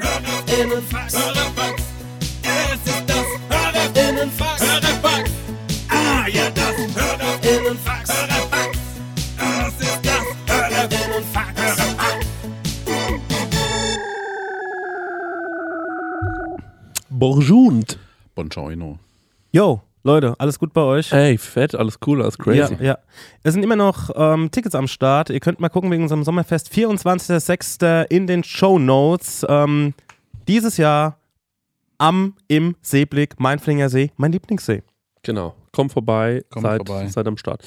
Hörerinnenfax. Hörerfax. Es ist das Hörerinnenfax. Hörerfax. Ah, ja, das Hörerinnenfax. Hörerfax. Es ist das Hörerinnenfax. Hörerfax. Borjunt. Buongiorno. Yo, Leute, alles gut bei euch? Ey, fett, alles cool, alles crazy. Ja, ja. Es sind immer noch ähm, Tickets am Start. Ihr könnt mal gucken wegen unserem Sommerfest. 24.06. in den Show Notes. Ähm, dieses Jahr am im Seeblick, Mainflinger See, mein Lieblingssee. Genau. Kommt vorbei, Kommt seid, vorbei. seid am Start.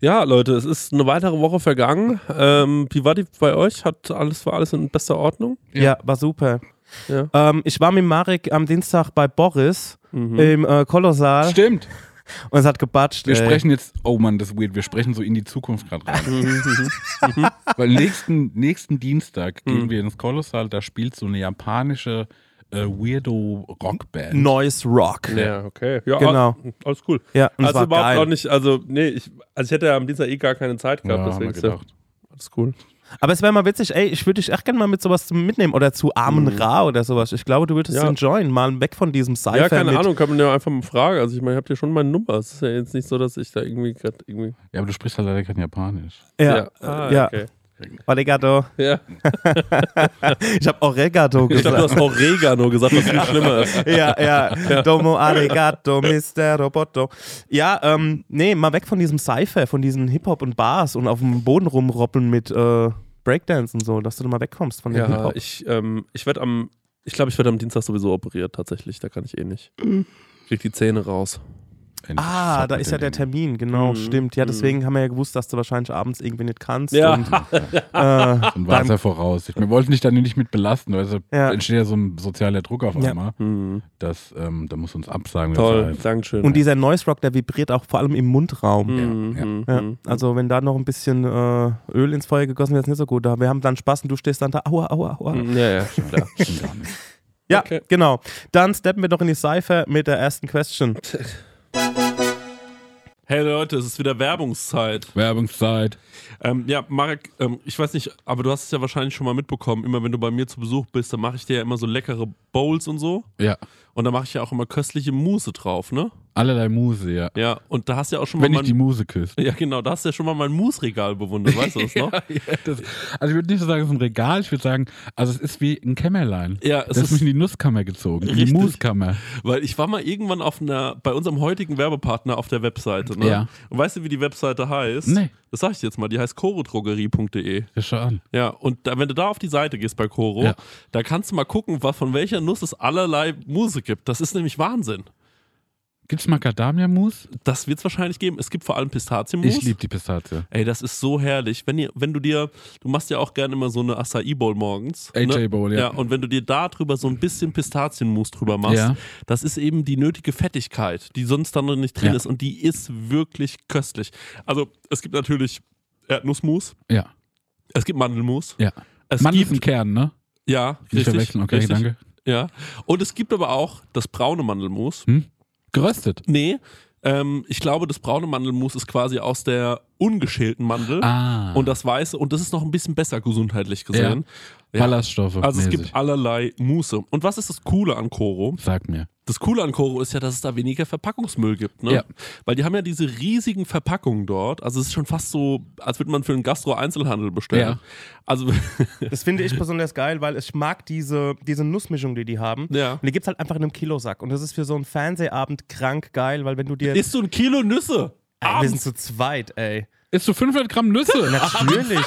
Ja, Leute, es ist eine weitere Woche vergangen. Ähm, wie war die bei euch? Hat alles, war alles in bester Ordnung? Ja, Ja. war super. Ja. Ähm, ich war mit Marek am Dienstag bei Boris Mhm. im äh, Kolossal Stimmt. und es hat gebatscht. Wir ey. sprechen jetzt, oh Mann, das ist weird, wir sprechen so in die Zukunft gerade rein. Mhm, Weil nächsten, nächsten Dienstag gehen Mhm. wir ins Kolossal, da spielt so eine japanische äh, Weirdo-Rockband. Noise Rock. Ja, okay. Ja, Genau. ah, Alles cool. Ja, also war überhaupt geil. auch nicht, also nee, ich, also ich hätte ja am Dienstag eh gar keine Zeit Ja, gehabt, haben deswegen ja gedacht. alles cool. Aber es wäre mal witzig, ey, ich würde dich echt gerne mal mit sowas zum mitnehmen oder zu Armen Mhm. Ra oder sowas. Ich glaube, du würdest Ja. enjoyen, mal weg von diesem Cypher ja, keine mit Ahnung, kann man ja einfach mal fragen. Also ich meine, ihr habt ja schon meine Nummer. Es ist ja jetzt nicht so, dass ich da irgendwie gerade irgendwie. Ja, aber du sprichst halt leider kein Japanisch. Ja, Ah, ja. Okay. Oregato. Ja. Ich habe Oregato Ich glaube, du gesagt. hast Oregano gesagt, was viel schlimmer ist. ja, ja, Domo Arigato, Mr. Roboto. Ja, ähm, nee, mal weg von diesem Cypher, von diesen Hip-Hop und Bars und auf dem Boden rumroppeln mit äh, Breakdance und so, dass du mal wegkommst von dem Ja, Hip-Hop. ich, ähm, ich werde am, ich glaube, ich werde am Dienstag sowieso operiert, tatsächlich. Da kann ich eh nicht. Krieg die Zähne raus. Ah, da ist ja der. Termin, genau, Mhm, stimmt. Ja, mhm. deswegen haben wir ja gewusst, dass du wahrscheinlich abends irgendwie nicht kannst. Ja. Und, äh, Dann war es ja voraus. Ich, wir wollten dich da nicht mit belasten, weil es Ja. entsteht ja so ein sozialer Druck auf Ja. einmal. Mhm. Das, ähm, da muss uns absagen. Toll, Das heißt, Dankeschön. und dieser Noise Rock, der vibriert auch vor allem im Mundraum. Mhm, Ja, ja. mhm, Ja, mhm. also wenn da noch ein bisschen äh, Öl ins Feuer gegossen wird, ist nicht so gut. Wir haben dann Spaß und du stehst dann da, aua, aua, aua. Mhm, Ja, ja, klar. Ja, Okay. genau. Dann steppen wir doch in die Cypher mit der ersten Question. Hey Leute, es ist wieder Werbungszeit. Werbungszeit. Ähm, ja, Marek, ähm, ich weiß nicht, aber du hast es ja wahrscheinlich schon mal mitbekommen. Immer wenn du bei mir zu Besuch bist, dann mache ich dir ja immer so leckere Bowls und so. Ja, Und da mache ich ja auch immer köstliche Mousse drauf, ne? Allerlei Muse, ja. Ja, und da hast du ja auch schon Wenn mal ich die Muse küsse. Ja, genau, da hast du ja schon mal mein Mousse-Regal bewundert, weißt du das noch? Ja, das, also ich würde nicht so sagen, es ist ein Regal, ich würde sagen, also es ist wie ein Kämmerlein. Ja, es Das ist mich in die Nusskammer gezogen, in die. Muskammer. weil ich war mal irgendwann auf einer, bei unserem heutigen Werbepartner auf der Webseite, ne? Ja. Und weißt du, wie die Webseite heißt? Nee. Das sag ich jetzt mal, die heißt chorodrogerie.de. Ja, schau an. Ja, und da, wenn du da auf die Seite gehst bei Coro, Ja. da kannst du mal gucken, was, von welcher Nuss es allerlei Muse gibt. Das ist nämlich Wahnsinn. Gibt's Macadamia-Mus? Das wird es wahrscheinlich geben. Es gibt vor allem Pistazienmus. Ich liebe die Pistazie. Ey, das ist so herrlich. Wenn, ihr, wenn du dir, du machst ja auch gerne immer so eine Acai Bowl morgens. AJ ne? Bowl, Ja, ja. und wenn du dir da drüber so ein bisschen Pistazienmus drüber machst, Ja. das ist eben die nötige Fettigkeit, die sonst dann noch nicht drin Ja. ist. Und die ist wirklich köstlich. Also, es gibt natürlich Erdnussmus, Ja, es gibt Mandelmus. ja. Es ist gibt, ein Kern, ne? ja, Nicht richtig, verwechseln, okay, richtig, danke. Ja. Und es gibt aber auch das braune Mandelmus. Hm? Geröstet. Nee, ähm, ich glaube, das braune Mandelmus ist quasi aus der ungeschälten Mandel. Ah. Und das weiße, und das ist noch ein bisschen besser gesundheitlich gesehen. Ja. Ballaststoffe. Also es mäßig. gibt allerlei Muße. Und was ist das Coole an Koro? Sag mir. Das Coole an Koro ist ja, dass es da weniger Verpackungsmüll gibt. Ne? Ja. Weil die haben ja diese riesigen Verpackungen dort. Also es ist schon fast so, als würde man für einen Gastro-Einzelhandel bestellen. Ja. Also, Das finde ich besonders geil, weil ich mag diese, diese Nussmischung, die die haben. ja. Und die gibt es halt einfach in einem Kilosack. Und das ist für so einen Fernsehabend krank geil, weil wenn du dir. Isst du ein Kilo Nüsse? ey, wir sind zu zweit, ey. Isst du 500 Gramm Nüsse? Natürlich.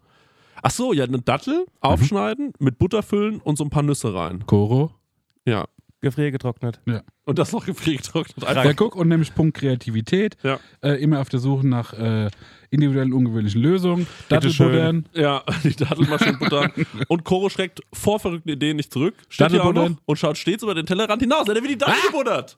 Ach so, ja, eine Dattel aufschneiden, mit Butter füllen und so ein paar Nüsse rein. Koro. Ja. Gefriergetrocknet. Und das noch gefriergetrocknet. Einfach. Ja, guck, und nämlich Punkt Kreativität. Ja. Äh, immer auf der Suche nach äh, individuellen, ungewöhnlichen Lösungen. Dattelbuddern. Ja, die Dattelmaschinenbutter. und Koro schreckt vor verrückten Ideen nicht zurück. Steht hier auch noch und schaut stets über den Tellerrand hinaus. Er wird die Dattel gebuddert.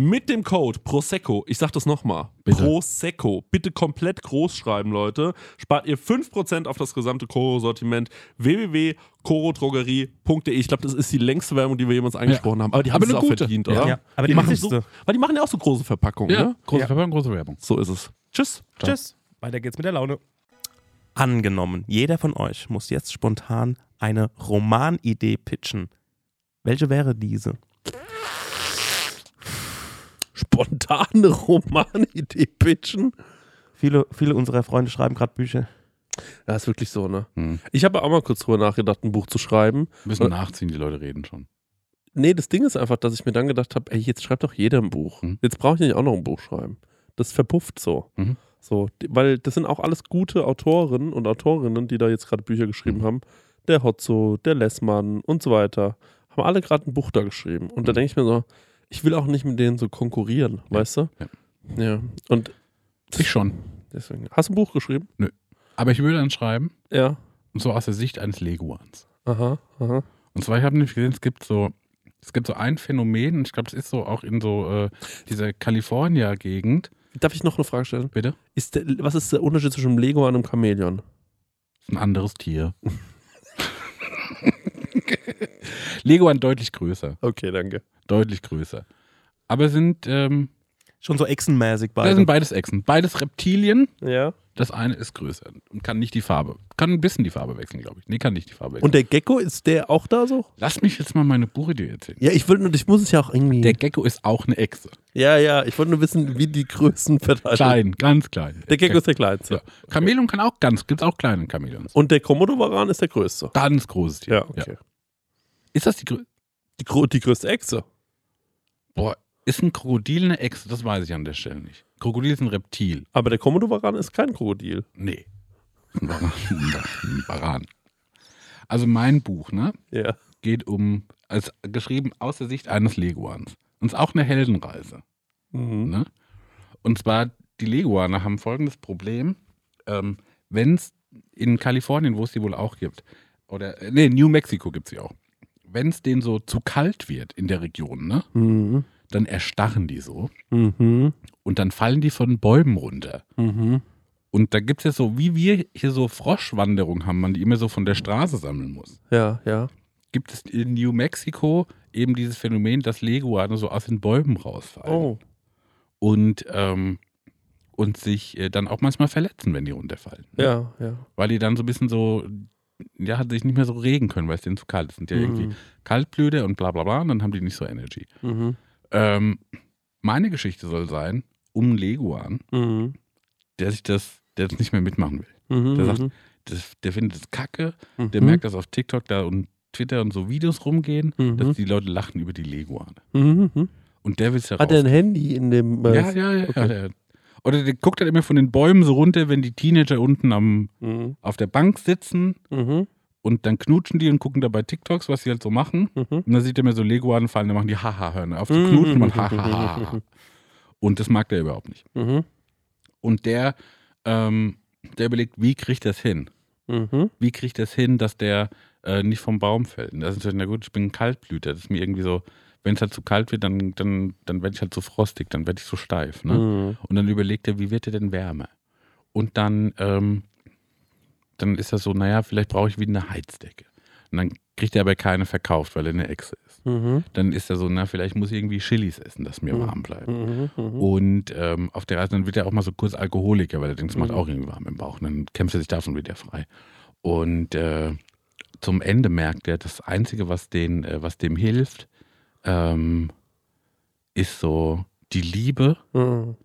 mit dem Code Prosecco, ich sag das nochmal. Prosecco, bitte komplett groß schreiben, Leute, spart ihr 5% auf das gesamte Koro-Sortiment www.korodrogerie.de. Ich glaube, das ist die längste Werbung, die wir jemals angesprochen haben, aber die haben es auch gute. verdient, Ja. oder? Ja, aber die machen so, weil die machen ja auch so große Verpackungen, Ja, ne? große Ja. Verpackung, große Werbung. So ist es. Tschüss. Tschüss. Weiter geht's mit der Laune. Angenommen, jeder von euch muss jetzt spontan eine Romanidee pitchen. Welche wäre diese? Spontane Romanidee pitchen. Viele, viele unserer Freunde schreiben gerade Bücher. Ja, ist wirklich so, ne? Hm. Ich habe auch mal kurz drüber nachgedacht, ein Buch zu schreiben. Müssen nachziehen, die Leute reden schon. Nee, das Ding ist einfach, dass ich mir dann gedacht habe, ey, jetzt schreibt doch jeder ein Buch. Mhm. Jetzt brauche ich nicht auch noch ein Buch schreiben. Das verpufft so. Mhm. So, weil das sind auch alles gute Autoren und Autorinnen, die da jetzt gerade Bücher geschrieben Mhm. haben. Der Hotzo, der Lessmann und so weiter. Haben alle gerade ein Buch da geschrieben. Und da Mhm. denke ich mir so, ich will auch nicht mit denen so konkurrieren, weißt du? ja. Ja. Und Ich schon. deswegen. Hast du ein Buch geschrieben? Aber ich würde dann schreiben, Ja. und so aus der Sicht eines Leguans. Aha, aha. Und zwar, ich habe nämlich gesehen, es gibt so, es gibt so ein Phänomen, und ich glaube, das ist so auch in so äh, dieser California-Gegend. Darf ich noch eine Frage stellen? Bitte? Ist der, was ist der Unterschied zwischen einem Lego und einem Chamäleon? Ein anderes Tier. Leguan deutlich größer. Okay, danke. Deutlich größer. Aber sind, ähm, Schon so echsenmäßig das beide. sind beides Echsen. Beides Reptilien. Ja. Das eine ist größer und kann nicht die Farbe. Kann ein bisschen die Farbe wechseln, glaube ich. Nee, kann nicht die Farbe wechseln. Und der Gecko, ist der auch da so? Lass mich jetzt mal meine Buchidee erzählen. Ja, ich wollte nur, ich muss es ja auch irgendwie. Der Gecko ist auch eine Echse. ja, ja, ich wollte nur wissen, wie die Größen verteilt sind. Klein, ganz klein. Der Gecko ist der kleinste. Ja. Chamäleon kann auch ganz, gibt es auch kleine Chamäleons. Und der Komodo-Varan ist der größte. Ganz großes Tier. Ja, okay. Ist das die größte? Die, die größte Echse. Boah, ist ein Krokodil eine Echse? Das weiß ich an der Stelle nicht. Krokodil ist ein Reptil. Aber der Komodo-Varan ist kein Krokodil. Nee. Ein Varan. Also mein Buch, ne, Ja. geht um, als geschrieben aus der Sicht eines Leguans. Und es ist auch eine Heldenreise. Mhm. Ne? Und zwar, die Leguaner haben folgendes Problem. Ähm, Wenn es in Kalifornien, wo es die wohl auch gibt, oder, äh, nee, New Mexico gibt es sie auch. Wenn es denen so zu kalt wird in der Region, ne, Mhm. dann erstarren die so Mhm. und dann fallen die von Bäumen runter. Mhm. Und da gibt es ja so, wie wir hier so Froschwanderung haben, man die immer so von der Straße sammeln muss. Ja, ja. Gibt es in New Mexico eben dieses Phänomen, dass Leguane so aus den Bäumen rausfallen. Oh. Und, ähm, und sich äh, dann auch manchmal verletzen, wenn die runterfallen. Ja, ja. Weil die dann so ein bisschen so, ja, sich nicht mehr so regen können, weil es denen zu kalt ist. Sind ja irgendwie Mhm. Kaltblüte und bla bla bla, und dann haben die nicht so Energy. Mhm. Ähm, meine Geschichte soll sein, um Leguan, Mhm. der sich das, der das nicht mehr mitmachen will. Mhm. Der sagt, das, der findet es kacke, mhm. der merkt, dass auf TikTok da und Twitter und so Videos rumgehen, Mhm. dass die Leute lachen über die Leguane. Mhm. Mhm. Und der will es Hat er ein Handy in dem. äh, Ja, ja, ja. Okay. ja der, oder der guckt halt immer von den Bäumen so runter, wenn die Teenager unten am, Mhm. auf der Bank sitzen Mhm. und dann knutschen die und gucken dabei TikToks, was sie halt so machen. Mhm. Und dann sieht er mir so Leguanen fallen, dann machen die Haha, hören auf zu Mhm. knutschen und Haha. Und das mag der überhaupt nicht. Mhm. Und der, ähm, der überlegt, wie kriegt das hin? Mhm. Wie kriegt das hin, dass der äh, nicht vom Baum fällt? Und das ist so, na gut, ich bin ein Kaltblüter. Das ist mir irgendwie so, wenn es halt zu kalt wird, dann, dann, dann werde ich halt so frostig, dann werde ich so steif. Ne? Mhm. Und dann überlegt er, wie wird er denn wärmer? Und dann, ähm, dann ist er so, naja, vielleicht brauche ich wieder eine Heizdecke. Und dann kriegt er aber keine verkauft, weil er eine Echse ist. Mhm. Dann ist er so, na, vielleicht muss ich irgendwie Chilis essen, dass mir Mhm. warm bleibt. Mhm. Mhm. Und ähm, auf der Reise, dann wird er auch mal so kurz Alkoholiker, weil er denkt, es macht Mhm. auch irgendwie warm im Bauch. Und dann kämpft er sich davon wieder frei. Und äh, zum Ende merkt er, das Einzige, was, den, äh, was dem hilft, ähm, ist so die Liebe. Mhm.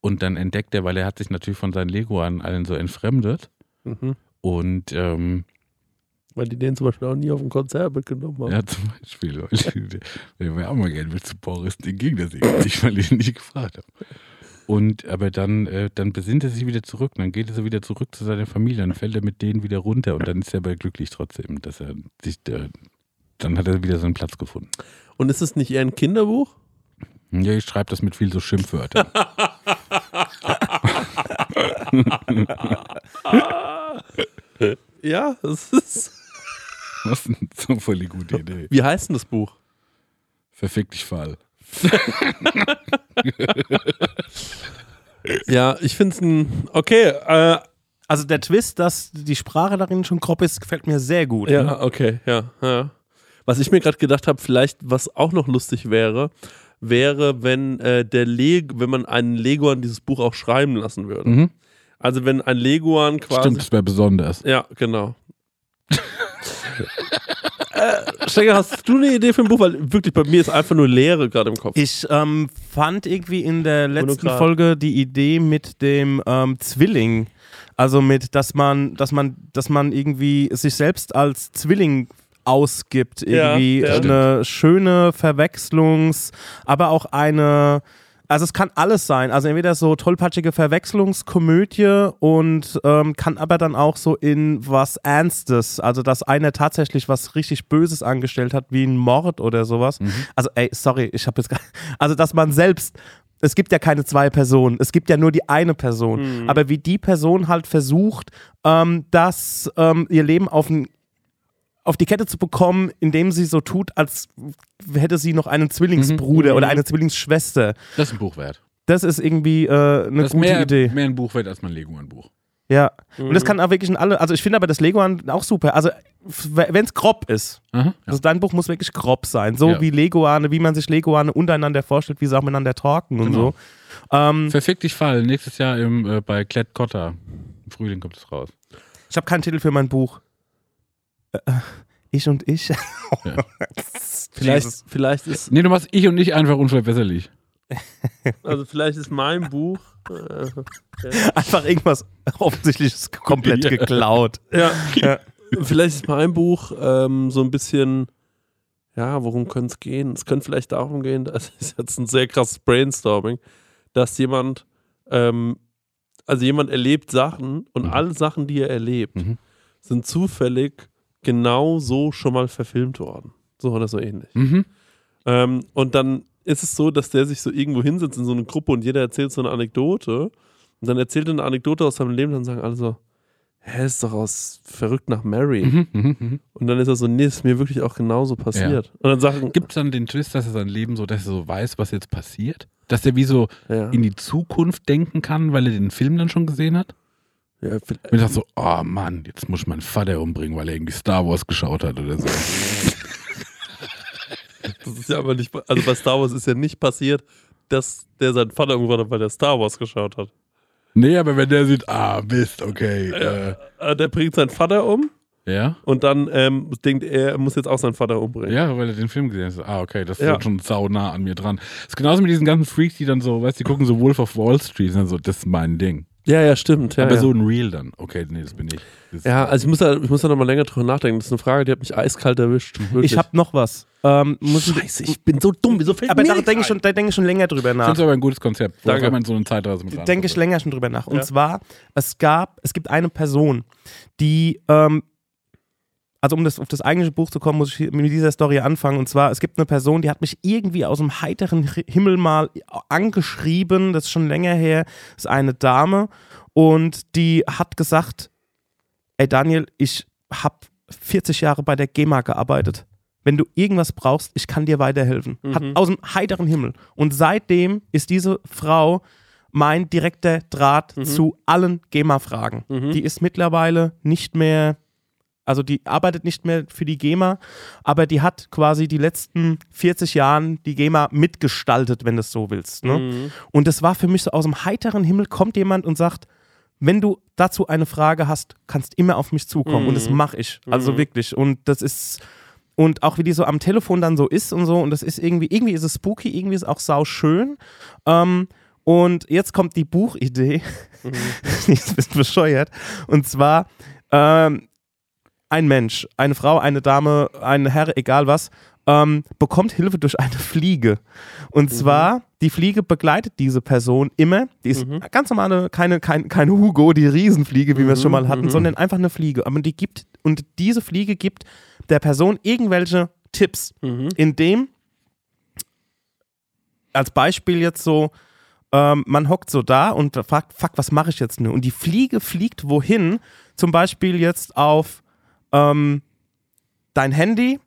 Und dann entdeckt er, weil er hat sich natürlich von seinen Leguanen allen so entfremdet. Mhm. Und ähm, Weil die den zum Beispiel auch nie auf ein Konzert mitgenommen haben. ja, zum Beispiel, wenn wir auch mal gerne mit zu Boris, den ging das nicht, weil ich ihn nicht gefragt habe. Und aber dann, äh, dann besinnt er sich wieder zurück, dann geht er so wieder zurück zu seiner Familie, dann fällt er mit denen wieder runter und dann ist er aber glücklich trotzdem, dass er sich, äh, dann hat er wieder seinen Platz gefunden. Und ist es nicht eher ein Kinderbuch? Ja, ich schreibe das mit viel so Schimpfwörtern. Ja, das ist. Was denn so voll gute Idee. Wie heißt denn das Buch? Verfick dich Fall. Ja, ich finde es ein. Okay, äh, Also der Twist, dass die Sprache darin schon grob ist, gefällt mir sehr gut. ne? ja, okay, ja, ja. Was ich mir gerade gedacht habe, vielleicht, was auch noch lustig wäre, wäre, wenn äh, der Leg wenn man einen Leguan dieses Buch auch schreiben lassen würde. Mhm. Also wenn ein Leguan quasi. Stimmt, das wäre besonders. Ja, genau. äh, Stenger, hast du eine Idee für ein Buch? Weil wirklich bei mir ist einfach nur Leere gerade im Kopf. Ich ähm, fand irgendwie in der letzten. Folge die Idee mit dem ähm, Zwilling. Also mit, dass man, dass man, dass man irgendwie sich selbst als Zwilling ausgibt. Irgendwie ja. eine schöne Verwechslungs-, aber auch eine. Also es kann alles sein. Also entweder so tollpatschige Verwechslungskomödie und ähm, kann aber dann auch so in was Ernstes, also dass einer tatsächlich was richtig Böses angestellt hat, wie ein Mord oder sowas. Also ey, sorry, ich habe jetzt gar, also dass man selbst es gibt ja keine zwei Personen, es gibt ja nur die eine Person. Aber wie die Person halt versucht, ähm, das ähm, ihr Leben auf ein auf die Kette zu bekommen, indem sie so tut, als hätte sie noch einen Zwillingsbruder Mhm. oder eine Zwillingsschwester. Das ist ein Buch wert. Das ist irgendwie äh, eine Das ist gute mehr, Idee. mehr ein Buch wert als mein Leguan-Buch. Ja. Und Mhm. das kann auch wirklich in alle, also ich finde aber das Leguan auch super. Also wenn es grob ist, Aha, ja. also dein Buch muss wirklich grob sein. So Ja. wie Leguane, wie man sich Leguane untereinander vorstellt, wie sie auch miteinander talken und Genau. so. Ähm, Verfick dich Fall. Nächstes Jahr im, äh, bei Klett Cotta. Im Frühling kommt es raus. ich habe keinen Titel für mein Buch. Äh, ich und ich. Vielleicht, Jesus. vielleicht ist, Nee, du machst ich und ich einfach unverbesserlich. also vielleicht ist mein Buch. Äh, Einfach irgendwas offensichtliches komplett Ja. geklaut. ja, Ja. vielleicht ist mein Buch ähm, so ein bisschen. Ja, worum könnte es gehen? Es könnte vielleicht darum gehen, das ist jetzt ein sehr krasses Brainstorming, dass jemand, ähm, also jemand erlebt Sachen und Mhm. alle Sachen, die er erlebt, Mhm. sind zufällig genau so schon mal verfilmt worden. So oder so ähnlich. Mhm. Ähm, und dann ist es so, dass der sich so irgendwo hinsetzt in so eine Gruppe und jeder erzählt so eine Anekdote. Und dann erzählt er eine Anekdote aus seinem Leben und dann sagen alle so, hä, ist doch aus Verrückt nach Mary. Mhm. Mhm. Mhm. Und dann ist er so, nee, ist mir wirklich auch genauso passiert. Und dann sagen, Gibt es dann den Twist, dass er sein Leben so, dass er so weiß, was jetzt passiert? Dass er wie so ja, in die Zukunft denken kann, weil er den Film dann schon gesehen hat? Ja, ich dachte so, oh Mann, jetzt muss ich meinen Vater umbringen, weil er irgendwie Star Wars geschaut hat oder so. das ist ja aber nicht, also bei Star Wars ist ja nicht passiert, dass der seinen Vater umgebracht hat, weil der Star Wars geschaut hat. nee, aber wenn der sieht, ah, Mist, okay. Äh, Äh, Der bringt seinen Vater um ja? und dann ähm, denkt er, er muss jetzt auch seinen Vater umbringen. Ja, weil er den Film gesehen hat. Ah, okay, das ist Ja. schon sau nah an mir dran. Das ist genauso mit diesen ganzen Freaks, die dann so, weißt du, die gucken so Wolf of Wall Street und dann so, das ist mein Ding. Ja, ja, stimmt. Ja, aber ja. so ein Real dann. Okay, nee, das bin ich. Das Ja, also ich muss da, ich muss da nochmal länger drüber nachdenken. Das ist eine Frage, die hat mich eiskalt erwischt. Wirklich. Ich habe noch was. Ähm, muss Scheiße, ich bin so dumm. Wieso fällt aber mir da denke ich, schon- da denk ich schon länger drüber ich nach. finde es aber ein gutes Konzept. Danke. kann man so eine Zeitreise mit denke ich länger schon drüber nach. Und Ja. zwar, es gab, es gibt eine Person, die, ähm, also um das, auf das eigentliche Buch zu kommen, muss ich mit dieser Story anfangen. Und zwar, es gibt eine Person, die hat mich irgendwie aus dem heiteren Hi- Himmel mal angeschrieben, das ist schon länger her, das ist eine Dame. Und die hat gesagt, ey Daniel, ich habe 40 Jahre bei der GEMA gearbeitet. Wenn du irgendwas brauchst, ich kann dir weiterhelfen. Hat Mhm. aus dem heiteren Himmel. Und seitdem ist diese Frau mein direkter Draht Mhm. zu allen GEMA-Fragen. Mhm. Die ist mittlerweile nicht mehr, also die arbeitet nicht mehr für die GEMA, aber die hat quasi die letzten 40 Jahren die GEMA mitgestaltet, wenn du es so willst. Ne? Mhm. Und das war für mich so aus dem heiteren Himmel kommt jemand und sagt, wenn du dazu eine Frage hast, kannst immer auf mich zukommen und das Mhm. mache ich. Also wirklich. Und das ist und auch wie die so am Telefon dann so ist und so und das ist irgendwie irgendwie ist es spooky, irgendwie ist es auch sau schön. Ähm, und jetzt kommt die Buchidee. die ist ein bisschen bescheuert. Und zwar ähm, ein Mensch, eine Frau, eine Dame, ein Herr, egal was, ähm, bekommt Hilfe durch eine Fliege. Und zwar, die Fliege begleitet diese Person immer. Die ist ganz normale, keine, kein, keine Hugo, die Riesenfliege, wie wir es schon mal hatten, sondern einfach eine Fliege. Aber die gibt, und diese Fliege gibt der Person irgendwelche Tipps, indem, als Beispiel jetzt so, ähm, man hockt so da und fragt, fuck, was mache ich jetzt nur? Und die Fliege fliegt wohin? Zum Beispiel jetzt auf ähm, dein Handy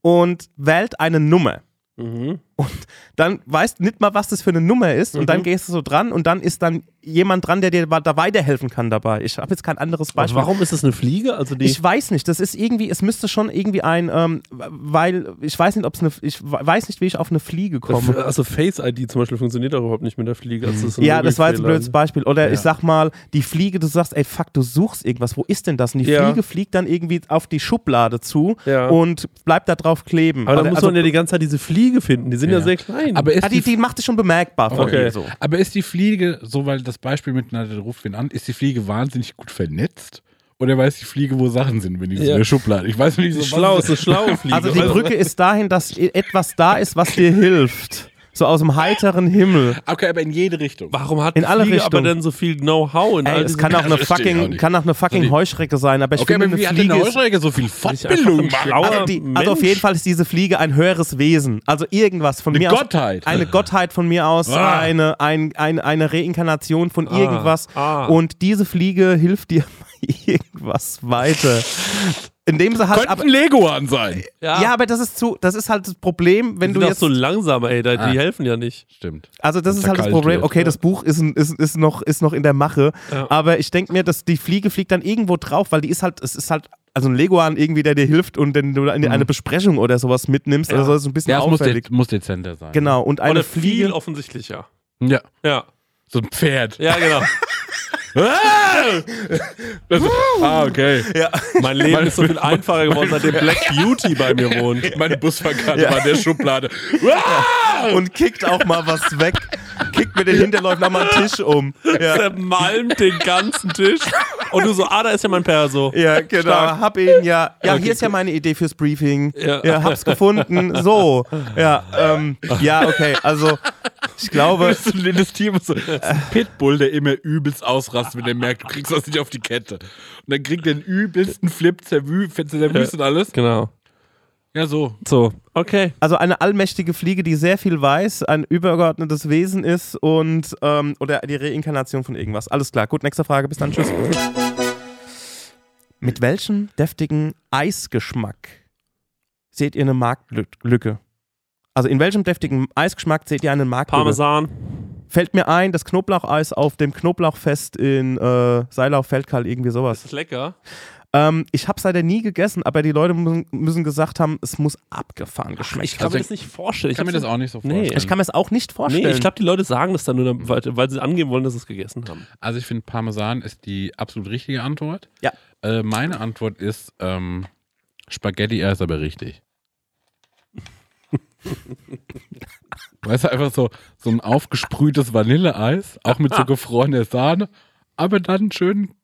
und wählt eine Nummer. Mhm. Und dann weißt du nicht mal, was das für eine Nummer ist. Und dann gehst du so dran und dann ist dann jemand dran, der dir da weiterhelfen kann dabei. Ich habe jetzt kein anderes Aber Beispiel. warum ist es eine Fliege? Also die. Ich weiß nicht, das ist irgendwie, es müsste schon irgendwie ein, ähm, weil ich weiß nicht, ob es eine, ich weiß nicht, wie ich auf eine Fliege komme. also Face ID zum Beispiel funktioniert auch überhaupt nicht mit der Fliege. Also das Ja, das war jetzt ein blödes Beispiel. Oder Ja. ich sag mal, die Fliege, du sagst, ey, fuck, du suchst irgendwas, wo ist denn das? Und die Ja. Fliege fliegt dann irgendwie auf die Schublade zu Ja. und bleibt da drauf kleben. Aber dann Oder- muss also, man ja die ganze Zeit diese Fliege finden. Die sind ja, Ja. sehr klein. Aber ist ah, die, die macht dich schon bemerkbar. von Okay. so. Aber ist die Fliege, so weil das Beispiel mit, na, der ruft wen an, ist die Fliege wahnsinnig gut vernetzt? Oder weiß die Fliege, wo Sachen sind, wenn die so Ja. in der Schublade? Ich weiß nicht, die so schlau, ist eine schlaue Fliege. Also die du? Brücke ist dahin, dass etwas da ist, was dir hilft. So aus dem heiteren Himmel. Okay, aber in jede Richtung. Warum hat In die alle Fliege aber denn so viel Know-how in all Ey, es diesen- kann auch eine das verstehe ich auch fucking, nicht. kann auch eine fucking Sorry. Heuschrecke sein, aber ich Okay, finde, aber wie eine hat denn Fliege der ist, Heuschrecke so viel einfach Fortbildung? ein schlauer- also, die, also auf jeden Fall ist diese Fliege ein höheres Wesen. Also irgendwas von Eine mir Gottheit. aus. Eine Gottheit von mir aus, Ah. eine, ein, ein, eine Reinkarnation von irgendwas. ah. Und diese Fliege hilft dir bei irgendwas weiter. Indem sie halt. Könnte Aber, ein Leguan sein. ja. aber das ist zu, das ist halt das Problem, wenn die du sind auch jetzt. so langsam, ey, die Ah. helfen ja nicht. Stimmt. Also das ist halt das Problem. wird. Okay, das Buch ist, ist, ist, noch, ist noch in der Mache, Ja. aber ich denke mir, dass die Fliege fliegt dann irgendwo drauf, weil die ist halt, es ist halt, also ein Leguan irgendwie, der dir hilft und wenn du in eine Besprechung oder sowas mitnimmst, Ja. also ist ein bisschen Ja, es muss, de auffällig. muss dezenter sein. Genau, und eine Oder viel Fliege. offensichtlicher. Ja. Ja, So ein Pferd. ja, genau. Das, ah, okay. Mein Leben ist so viel einfacher geworden, seitdem Black Beauty bei mir wohnt. Meine Busfahrkarte war in der Schublade. Und kickt auch mal was weg. Kickt mit den Hinterläufen auch mal einen Tisch um. Ja, Zermalmt den ganzen Tisch. Und du so, ah, da ist ja mein Perso. ja genau. Stark. Hab ihn ja. Ja, Okay, hier ist ja meine Idee fürs Briefing. Ja. Ja, hab's gefunden. So. Ja, ähm, ja, okay. Also, ich glaube. Das ist ein Tier, so, ein Pitbull, der immer übelst ausrastet, wenn er merkt, du kriegst das nicht auf die Kette. Und dann kriegt er den übelsten Flip, zerwü zerwüst und alles. Genau. Ja, so. So, okay. Also eine allmächtige Fliege, die sehr viel weiß, ein übergeordnetes Wesen ist und ähm, oder die Reinkarnation von irgendwas. Alles klar. Gut, nächste Frage. Bis dann. Tschüss. Mit welchem deftigen Eisgeschmack seht ihr eine Marktlücke? Also in welchem deftigen Eisgeschmack seht ihr eine Marktlücke? Parmesan. Fällt mir ein, das Knoblaucheis auf dem Knoblauchfest in äh, Seilau-Feldkal, irgendwie sowas. Das ist lecker. Ähm, ich habe es leider nie gegessen, aber die Leute müssen, müssen gesagt haben, es muss abgefahren geschmeckt Ich kann Also mir das nicht vorstellen. Ich kann mir das auch nicht so Nee, vorstellen. Ich kann mir es auch nicht vorstellen. Nee, ich glaube, die Leute sagen das dann nur, weil, weil sie angeben wollen, dass sie es gegessen haben. Also ich finde, Parmesan ist die absolut richtige Antwort. Ja. Äh, meine Antwort ist ähm, Spaghetti er ist aber richtig. weißt du, einfach so, so ein aufgesprühtes Vanilleeis, auch mit so gefrorener Sahne, aber dann schön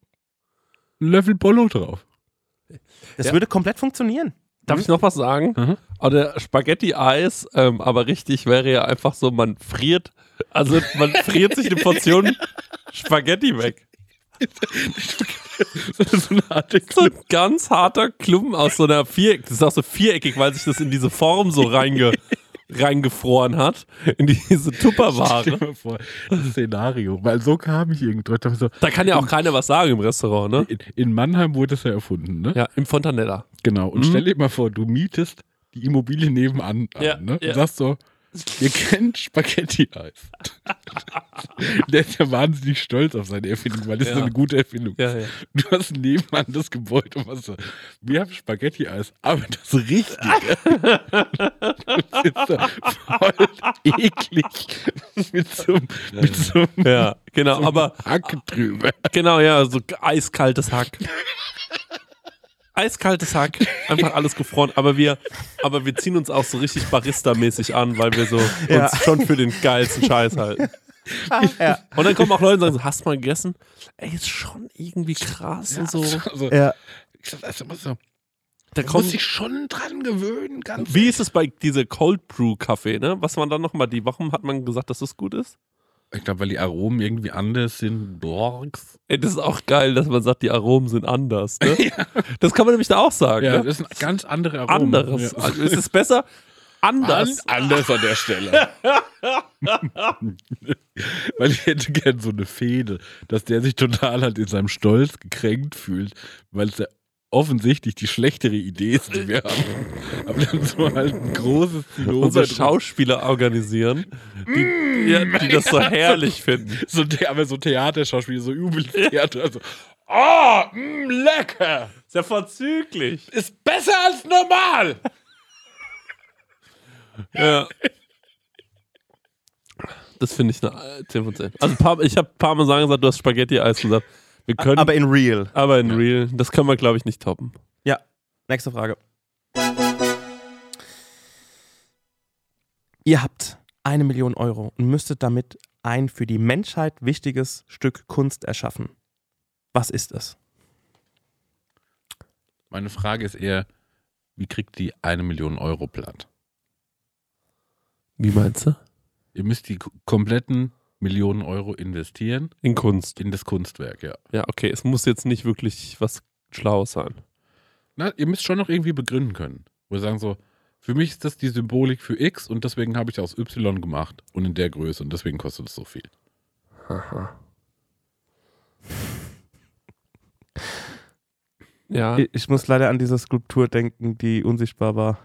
einen Löffel Bollo drauf. das Ja. würde komplett funktionieren. Darf ich noch was sagen? Mhm. Aber der Spaghetti-Eis, ähm, aber richtig wäre ja einfach so, man friert, also man friert sich eine Portion Spaghetti weg. So So ein ganz harter Klumpen aus so einer Viereck. Das ist auch so viereckig, weil sich das in diese Form so reinge, reingefroren hat. In diese Stell Tupperware. dir mal vor, das Szenario, weil so kam ich dachte So, Da kann ja auch keiner was sagen im Restaurant, ne? in, in Mannheim wurde es ja erfunden, ne? Ja, im Fontanella. Genau. Und Mhm. stell dir mal vor, du mietest die Immobilie nebenan an, Ja, ne? ja. Und sagst so, ihr kennt Spaghetti-Eis. Der ist ja wahnsinnig stolz auf seine Erfindung, weil das Ja. so eine gute Erfindung Ja, ist. ja. Du hast nebenan das Gebäude und was so, wir haben Spaghetti-Eis, aber das Richtige. das ist so voll eklig. mit so, mit so einem Ja, genau, aber Hack drüber. genau, ja, so eiskaltes Hack. Eiskaltes Hack, einfach alles gefroren, aber wir, aber wir ziehen uns auch so richtig Barista-mäßig an, weil wir so Ja. uns schon für den geilsten Scheiß halten. ja. Und dann kommen auch Leute und sagen so, hast du mal gegessen? Ey, ist schon irgendwie krass und so. Also, ja. ich sag, das ist immer so. Da muss sich schon dran gewöhnen, ganz wie ist es bei dieser Cold Brew Kaffee, ne? Was man dann nochmal, die Wochen hat man gesagt, dass das gut ist? Ich glaube, weil die Aromen irgendwie anders sind. Borgs. Ey, das ist auch geil, dass man sagt, die Aromen sind anders, ne? Das kann man nämlich da auch sagen, Ja, ne? das sind ganz andere Aromen. Anderes. Ja. Also ist es besser? Anders. An, anders an der Stelle. Weil ich hätte gern so eine Fehde, dass der sich total halt in seinem Stolz gekränkt fühlt, weil es ja offensichtlich die schlechtere Idee ist, die wir haben. Aber dann so halt ein großes Zinnober Unsere. Schauspieler organisieren, die, ja, die das so herrlich finden. so, aber so Theaterschauspieler, so übles Theater. Also, oh, mh, lecker! Ist ja vorzüglich. Ist besser als normal! Ja. Das finde ich eine 10 von 10. Also ich habe Parmesan gesagt, du hast Spaghetti-Eis gesagt. Wir können, Aber in real. aber in real, das können wir, glaube ich, nicht toppen. Ja. Nächste Frage. Ihr habt eine Million Euro und müsstet damit ein für die Menschheit wichtiges Stück Kunst erschaffen. Was ist es? Meine Frage ist eher, wie kriegt die eine Million Euro platt? Wie meinst du? Ihr müsst die kompletten Millionen Euro investieren In Kunst. in das Kunstwerk, ja. Ja, okay, es muss jetzt nicht wirklich was Schlaues sein. Na, ihr müsst schon noch irgendwie begründen können. Wo wir sagen so, für mich ist das die Symbolik für X und deswegen habe ich aus Y gemacht und in der Größe und deswegen kostet es so viel. Ja, Ich, ich muss leider an diese Skulptur denken, die unsichtbar war.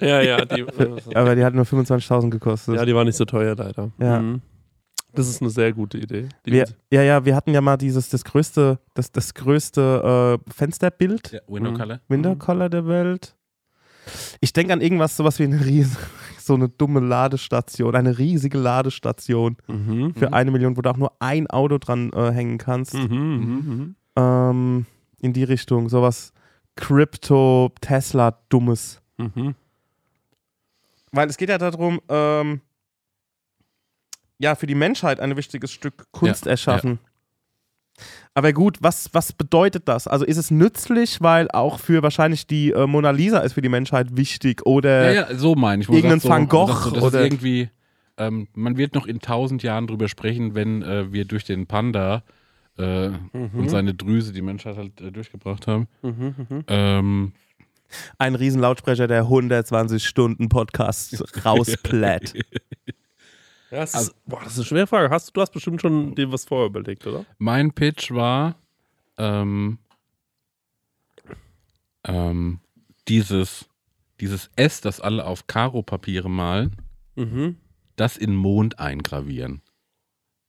Ja, ja, die, Aber die hat nur 25.000 gekostet. ja, die war nicht so teuer leider. Ja. Mhm. Das ist eine sehr gute Idee. Wir, ja, ja, wir hatten ja mal dieses, das größte, das, das größte äh, Fensterbild, Ja, Window Mhm. Color. Window Color der Welt. Ich denke an irgendwas, sowas wie eine riesen, so eine dumme Ladestation, eine riesige Ladestation Mhm. für eine Million, wo du auch nur ein Auto dran äh, hängen kannst. Mhm, mhm, mhm. Ähm, in die Richtung, sowas Crypto, Tesla, dummes. Mhm. Weil es geht ja darum, ähm, ja, für die Menschheit ein wichtiges Stück Kunst Ja, erschaffen. Aber gut, was, was bedeutet das? Also ist es nützlich, weil auch für wahrscheinlich die äh, Mona Lisa ist für die Menschheit wichtig oder Ja, ja, so meine ich. irgendein sagt, Van Gogh so, oder- irgendwie, ähm, man wird noch in tausend Jahren drüber sprechen, wenn äh, wir durch den Panda äh, und seine Drüse die Menschheit halt äh, durchgebracht haben. Mhm, mhm. Ähm, ein riesen Lautsprecher, der 120 Stunden Podcast rausplätt. Ja, das, ist, boah, das ist eine schwere Frage. Hast, du hast bestimmt schon dir was vorher überlegt, oder? mein Pitch war ähm, ähm, dieses, dieses S, das alle auf Karo-Papiere malen, Mhm. das in Mond eingravieren.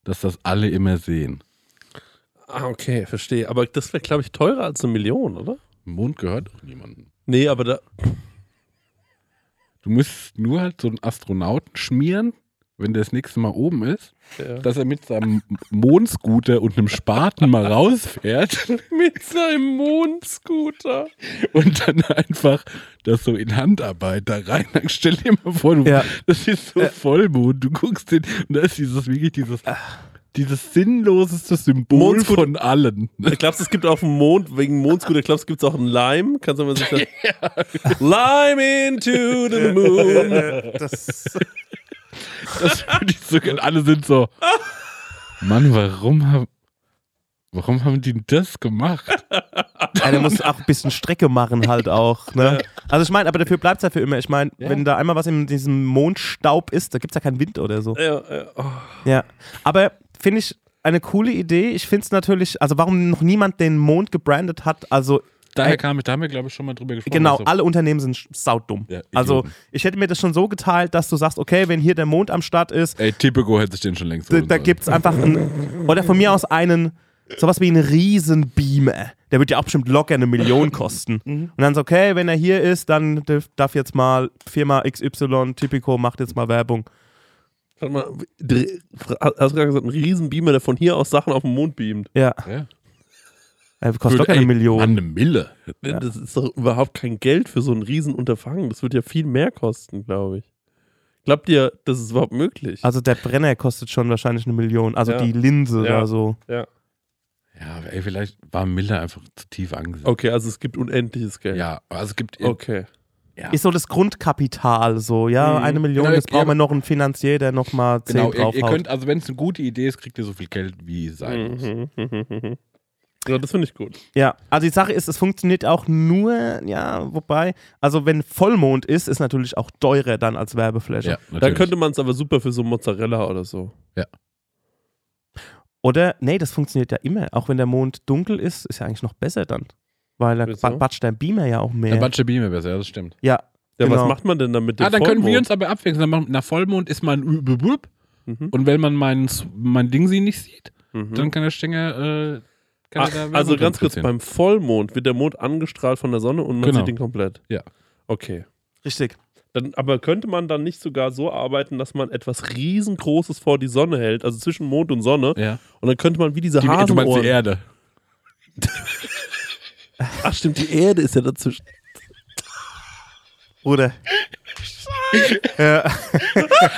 Dass das alle immer sehen. Ah, okay, verstehe. Aber das wäre, glaube ich, teurer als eine Million, oder? Mond gehört doch niemandem. Nee, aber da. Du musst nur halt so einen Astronauten schmieren, wenn der das nächste Mal oben ist, Ja. dass er mit seinem Mondscooter und einem Spaten mal rausfährt Mit seinem Mondscooter. und dann einfach das so in Handarbeit da rein. Dann stell dir mal vor, du, Ja. das ist so Vollmond, du guckst den und da ist dieses wirklich dieses, dieses sinnloseste Symbol Mondscooter- von allen. Ich glaube, es gibt auf dem Mond, wegen Mondscooter, ich glaube, es gibt auch einen Lime. Kannst du mal sich da. Lime into the moon. Das, Das würde ich so. Alle sind so, Mann, warum haben, warum haben die das gemacht? ja, der muss auch ein bisschen Strecke machen halt auch. Ne? Also ich meine, aber dafür bleibt es ja für immer. Ich meine, Ja. wenn da einmal was in diesem Mondstaub ist, da gibt es ja keinen Wind oder so. Ja, ja. Oh. Ja, aber finde ich eine coole Idee. Ich finde es natürlich, also warum noch niemand den Mond gebrandet hat, also Daher kam ich, da haben wir, glaube ich, schon mal drüber gesprochen. genau, Also, alle Unternehmen sind saudumm. Ja, also ich hätte mir das schon so geteilt, dass du sagst, okay, wenn hier der Mond am Start ist, Ey, Typico hätte sich den schon längst da, da gibt es einfach einen, oder von mir aus einen, sowas wie einen Riesenbeamer. Der wird ja auch bestimmt locker eine Million kosten. Und dann so, okay, wenn er hier ist, dann darf jetzt mal Firma XY, Typico, macht jetzt mal Werbung. Warte mal, hast du gerade gesagt, ein Riesenbeamer, der von hier aus Sachen auf den Mond beamt. Ja. Ja. Er kostet doch keine Ey, Million. Eine Mille. Ja. Das ist doch überhaupt kein Geld für so ein Riesenunterfangen. Das wird ja viel mehr kosten, glaube ich. Glaubt ihr, das ist überhaupt möglich? Also der Brenner kostet schon wahrscheinlich eine Million. Also Ja. die Linse Ja. oder so. ja. Ja, ey, vielleicht war Mille einfach zu tief angesetzt. Okay, also es gibt unendliches Geld. Ja, also es gibt. Okay. Ja. Ist so das Grundkapital so, ja, Mhm. eine Million, Genau, jetzt ja, brauchen wir noch einen Finanzier, der nochmal 10 Genau, ihr, draufhaut. ihr könnt, also wenn es eine gute Idee ist, kriegt ihr so viel Geld, wie es sein muss. Mhm. Ja, das finde ich gut. Ja, also die Sache ist, es funktioniert auch nur, ja, wobei, also wenn Vollmond ist, ist natürlich auch teurer dann als Werbefläche. Ja, Dann könnte man es aber super für so Mozzarella oder so. Oder, nee, das funktioniert ja immer. Auch wenn der Mond dunkel ist, ist ja eigentlich noch besser dann. Weil da Wieso? ba- batscht der Beamer ja auch mehr. Der Batsche Beamer besser, ja, das stimmt. ja, Ja, Genau. was macht man denn damit? Ah, dann können wir uns aber abwechseln. Dann machen- Nach Vollmond ist man übelbub. Mhm. Und wenn man mein, mein Ding sie nicht sieht, Mhm. dann kann der Stänger. Äh, kann Werbung also ganz kurz, beim Vollmond wird der Mond angestrahlt von der Sonne und man Genau. sieht ihn komplett. Ja. Okay. richtig. Dann, aber könnte man dann nicht sogar so arbeiten, dass man etwas riesengroßes vor die Sonne hält, also zwischen Mond und Sonne, Ja. und dann könnte man wie diese Die, du meinst die Hasenohren... Erde. Ach stimmt, die Erde ist ja dazwischen. Oder? ja.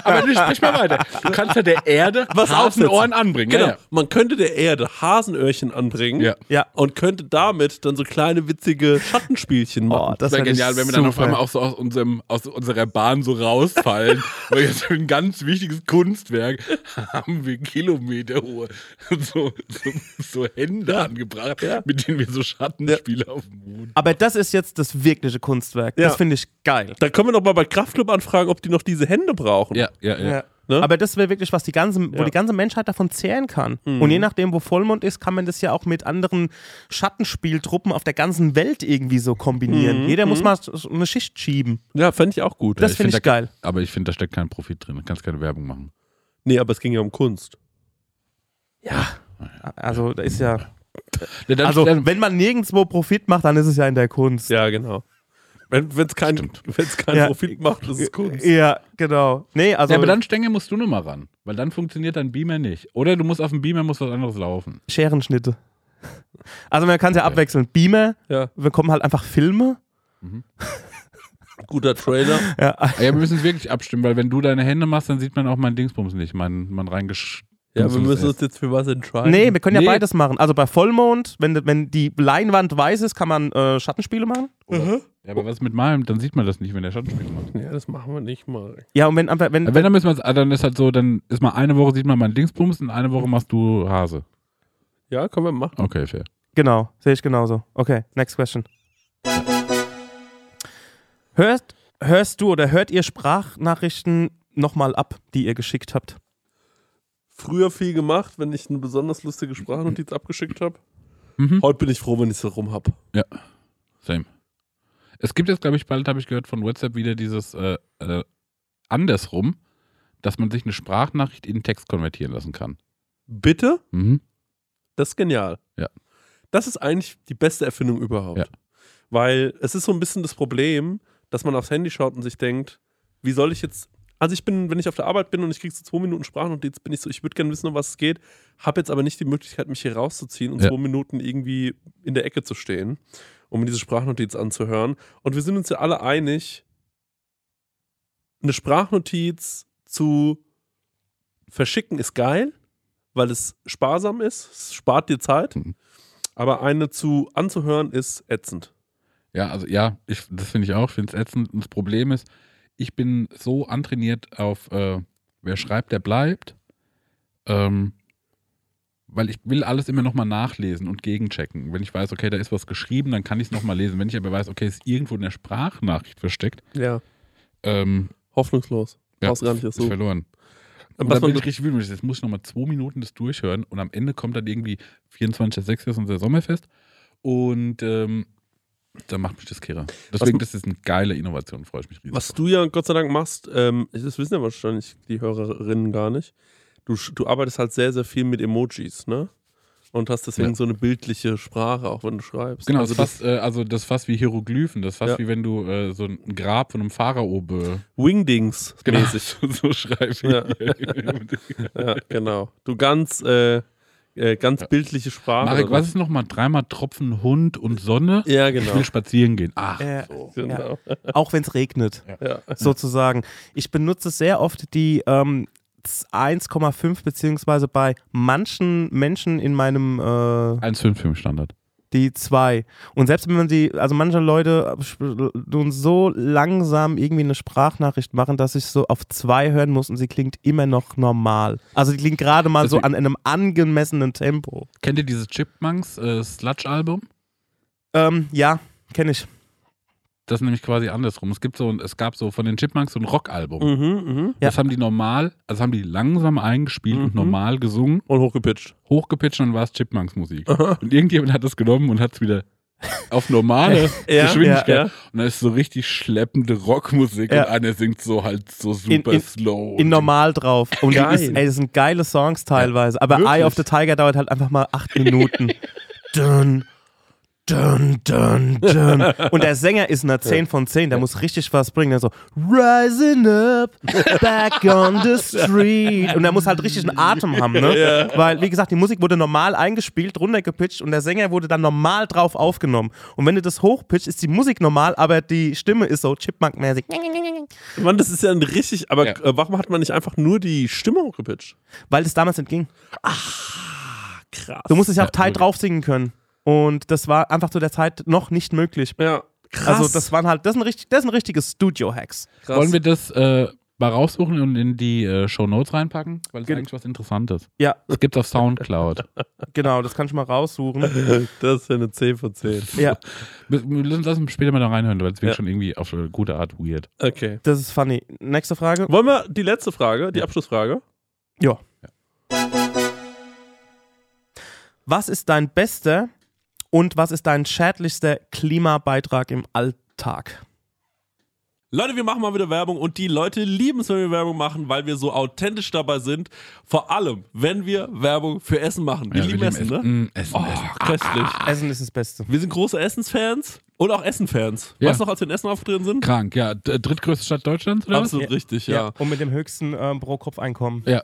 Aber nicht, sprich mal weiter. Du kannst ja der Erde Was Hasenohren anbringen. Genau. Ja, Man könnte der Erde Hasenöhrchen anbringen ja. ja. und könnte damit dann so kleine witzige Schattenspielchen machen. Oh, das wäre wär genial, wenn wir dann auf einmal auch so aus, unserem, aus unserer Bahn so rausfallen. weil jetzt für ein ganz wichtiges Kunstwerk haben wir Kilometer hohe so, so, so Hände angebracht, mit denen wir so Schattenspiele auf dem Mond. Aber das ist jetzt das wirkliche Kunstwerk. Ja. Das finde ich geil. Da können wir noch mal bei Kraftclub anfragen, ob die noch diese Hände brauchen. Ja, ja, ja. Ja. Ne? Aber das wäre wirklich was, die ganze, wo Ja. die ganze Menschheit davon zehren kann. Mhm. Und je nachdem, wo Vollmond ist, kann man das ja auch mit anderen Schattenspieltruppen auf der ganzen Welt irgendwie so kombinieren. Mhm. Jeder muss mal so eine Schicht schieben. Ja, fände ich auch gut. Das ich finde find ich da- geil. Aber ich finde, da steckt kein Profit drin. Du kannst keine Werbung machen. Nee, aber es ging ja um Kunst. Also, da ist ja. Ja, Also, wenn man nirgendwo Profit macht, dann ist es ja in der Kunst. Ja, genau. Wenn es kein, wenn's keinen Ja. Profit macht, ist es Kunst. Ja, genau. Nee, also ja, aber dann Stängel musst du nochmal ran, weil dann funktioniert dein Beamer nicht. Oder du musst auf dem Beamer muss was anderes laufen. Scherenschnitte. Also man kann es ja abwechseln. Beamer, Ja, wir kommen halt einfach Filme. guter Trailer. Ja, Ja, wir müssen es wirklich abstimmen, weil wenn du deine Hände machst, dann sieht man auch mein Dingsbums nicht, mein, mein reingesch... Ja, wir müssen uns jetzt für was entscheiden. nee, wir können ja Nee. beides machen. Also bei Vollmond, wenn, wenn die Leinwand weiß ist, kann man äh, Schattenspiele machen. Ja, aber was mit meinem, dann sieht man das nicht, wenn der Schattenspiel macht. Ja, das machen wir nicht mal. Ja, und wenn einfach, wenn, Aber wenn, dann müssen wir ah, dann ist halt so, dann ist mal eine Woche sieht man mein Dingsbums und eine Woche machst du Hase. Ja, können wir machen. Okay, fair. Genau, sehe ich genauso. Okay, next question. Hörst, hörst du oder hört ihr Sprachnachrichten nochmal ab, die ihr geschickt habt? Früher viel gemacht, wenn ich eine besonders lustige Sprachnotiz abgeschickt habe. Mhm. Heute bin ich froh, wenn ich sie rum habe. Same. Es gibt jetzt, glaube ich, bald habe ich gehört von WhatsApp wieder dieses äh, äh, andersrum, dass man sich eine Sprachnachricht in Text konvertieren lassen kann. Bitte? Mhm. Das ist genial. Ja. Das ist eigentlich die beste Erfindung überhaupt. Ja. Weil es ist so ein bisschen das Problem, dass man aufs Handy schaut und sich denkt, wie soll ich jetzt. Also ich bin, wenn ich auf der Arbeit bin und ich kriege so zwei Minuten Sprachnotiz, bin ich so, ich würde gerne wissen, um was es geht, habe jetzt aber nicht die Möglichkeit, mich hier rauszuziehen und Ja. zwei Minuten irgendwie in der Ecke zu stehen, um mir diese Sprachnotiz anzuhören. Und wir sind uns ja alle einig, eine Sprachnotiz zu verschicken ist geil, weil es sparsam ist, es spart dir Zeit, Mhm. aber eine zu anzuhören ist ätzend. Ja, also ja, ich, das finde ich auch. Ich finde es ätzend. Und das Problem ist, ich bin so antrainiert auf, äh, wer schreibt, der bleibt. Ähm, weil ich will alles immer nochmal nachlesen und gegenchecken. Wenn ich weiß, okay, da ist was geschrieben, dann kann ich es nochmal lesen. Wenn ich aber weiß, okay, es ist irgendwo in der Sprachnachricht versteckt, Ja. ähm, Hoffnungslos. ja, gar nicht ist so. verloren. Und Was dann bin man, ich richtig wütend. Jetzt muss ich nochmal zwei Minuten das durchhören und am Ende kommt dann irgendwie 24.06. ist unser Sommerfest und ähm, dann macht mich das Kehrer. Deswegen, das ist eine geile Innovation, freue ich mich riesig. was du ja Gott sei Dank machst, ähm, das wissen ja wahrscheinlich die Hörerinnen gar nicht. Du, du arbeitest halt sehr, sehr viel mit Emojis, ne? Und hast deswegen Ja. so eine bildliche Sprache, auch wenn du schreibst. Genau, also das fast, äh, also das fast wie Hieroglyphen. Das ist fast Ja. wie wenn du äh, so ein Grab von einem Pharao be Wingdings mäßig. so schreibst. Ja. ja, genau. Du ganz, äh, äh, ganz bildliche Sprache. Marek, was ist nochmal dreimal Tropfen Hund und Sonne? Ja, Ich genau. will spazieren gehen. Ach, Äh, so. genau. Auch wenn es regnet, Ja. sozusagen. Ich benutze sehr oft die ähm, 1,5 beziehungsweise bei manchen Menschen in meinem äh, 1,55 Standard. Die 2. Und selbst wenn man sie, also manche Leute äh, tun so langsam irgendwie eine Sprachnachricht machen, dass ich so auf 2 hören muss und sie klingt immer noch normal. Also die klingt gerade mal Das so wie- an einem angemessenen Tempo. Kennt ihr dieses Chipmunks äh, Sludge-Album? Ähm, ja, kenne ich. Das ist nämlich quasi andersrum. Es gibt so, es gab so von den Chipmunks so ein Rockalbum. Mhm, mhm. Das haben die normal, also haben die langsam eingespielt und Mhm. normal gesungen, Und hochgepitcht. hochgepitcht und dann war es Chipmunks Musik. Und irgendjemand hat das genommen und hat es wieder auf normale Ja, Geschwindigkeit. ja, ja. Und dann ist so richtig schleppende Rockmusik Ja. und einer singt so halt so super in- slow. In normal drauf. Und Geil. ist, ey, das sind geile Songs teilweise. Aber Wirklich? Eye of the Tiger dauert halt einfach mal acht Minuten. dun, dun, dun, dun. Und der Sänger ist eine 10 von 10. Der muss richtig was bringen. Der so, rising up, back on the street. Und der muss halt richtig einen Atem haben, ne? Weil, wie gesagt, die Musik wurde normal eingespielt, runtergepitcht und der Sänger wurde dann normal drauf aufgenommen. Und wenn du das hochpitcht, ist die Musik normal, aber die Stimme ist so Chipmunk-mäßig. Mann, das ist ja ein richtig, aber Ja. äh, warum hat man nicht einfach nur die Stimme hochgepitcht? Weil das damals nicht ging. Krass. Du musst es ja auch Ja, tight drauf singen können. Und das war einfach zu der Zeit noch nicht möglich. Ja, krass. Also das waren halt, das sind richtig, das sind richtige Studio-Hacks. krass. Wollen wir das äh, mal raussuchen und in die äh, Show Notes reinpacken? Weil es Gen- eigentlich was Interessantes. Ja, Das gibt's auf Soundcloud. genau, das kann ich mal raussuchen. das ist ja eine 10 von 10. ja, lassen lass uns später mal da reinhören, weil es wird Ja. schon irgendwie auf eine gute Art weird. Okay. das ist funny. Nächste Frage. Wollen wir die letzte Frage, die Abschlussfrage? Ja. Was ist dein bester und was ist dein schädlichster Klimabeitrag im Alltag? Leute, wir machen mal wieder Werbung und die Leute lieben es, wenn wir Werbung machen, weil wir so authentisch dabei sind. Vor allem, wenn wir Werbung für Essen machen. Wir Ja, lieben wir Essen, ne? Mm, Essen, Oh, Essen. köstlich. Essen ist das Beste. Wir sind große Essensfans und auch Essenfans. Ja. Weißt du noch, als wir in Essen aufgetreten sind? Krank, ja. Drittgrößte Stadt Deutschlands, oder? Absolut richtig, ja. Und mit dem höchsten ähm, Pro-Kopf-Einkommen. Ja.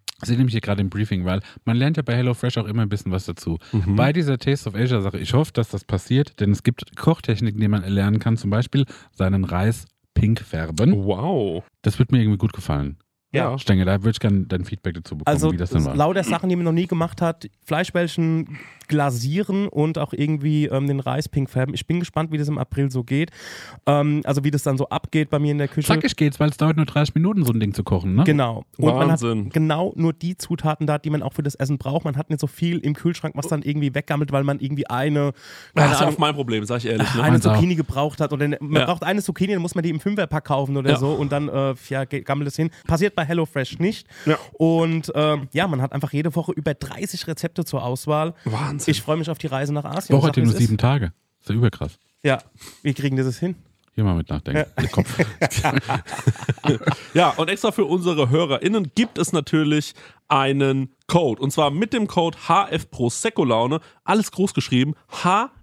Ich sehe nämlich hier gerade im Briefing, weil man lernt ja bei HelloFresh auch immer ein bisschen was dazu. Bei dieser Taste of Asia Sache, ich hoffe, dass das passiert, denn es gibt Kochtechniken, die man lernen kann, zum Beispiel seinen Reis pink färben. Wow. Das wird mir irgendwie gut gefallen. Ja. Stenge, da würde ich gerne dein Feedback dazu bekommen, Also wie das dann war. lauter Sachen, die man noch nie gemacht hat. Fleischbällchen glasieren und auch irgendwie ähm, den Reis pink färben. Ich bin gespannt, wie das im April so geht. Ähm, also wie das dann so abgeht bei mir in der Küche. Zackig geht's, weil es dauert nur 30 Minuten, so ein Ding zu kochen, ne? Genau. Und man hat Wahnsinn. genau nur die Zutaten da, die man auch für das Essen braucht. Man hat nicht so viel im Kühlschrank, was dann irgendwie weggammelt, weil man irgendwie eine, Das ist auch mein Problem, sag ich ehrlich. Ne? eine Meins auch. Zucchini gebraucht hat. Oder man Ja. braucht eine Zucchini, dann muss man die im Fünferpack kaufen oder Ja. so und dann äh, ja, gammelt es hin. Passiert bei HelloFresh nicht. Ja. Und ähm, ja, man hat einfach jede Woche über 30 Rezepte zur Auswahl. Wahnsinn. Ich freue mich auf die Reise nach Asien. Woche hat ja wie nur es ist. sieben Tage. ist ja überkrass. Ja, wir kriegen dieses hin. Hier mal mit nachdenken. Der Kopf. Ja, und extra für unsere HörerInnen gibt es natürlich einen Code. Und zwar mit dem Code HF Prosecco Laune. Alles groß geschrieben.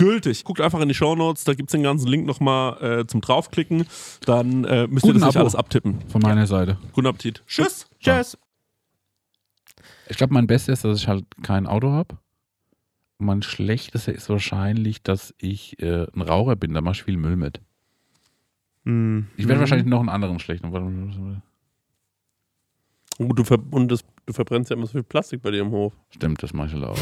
gültig. Guckt einfach in die Shownotes, da gibt es den ganzen Link nochmal äh, zum draufklicken. Dann äh, müsst ihr Guten das nicht Abo. alles abtippen. Von meiner Seite. Guten Appetit. Tschüss. Tschüss. Ich glaube, mein Bestes ist, dass ich halt kein Auto habe. Mein Schlechteste ist wahrscheinlich, dass ich äh, ein Raucher bin. Da mache ich viel Müll mit. Hm. Ich werde wahrscheinlich noch einen anderen schlechten. Oh, du, ver und das, du verbrennst ja immer so viel Plastik bei dir im Hof. Stimmt, das mache ich halt auch.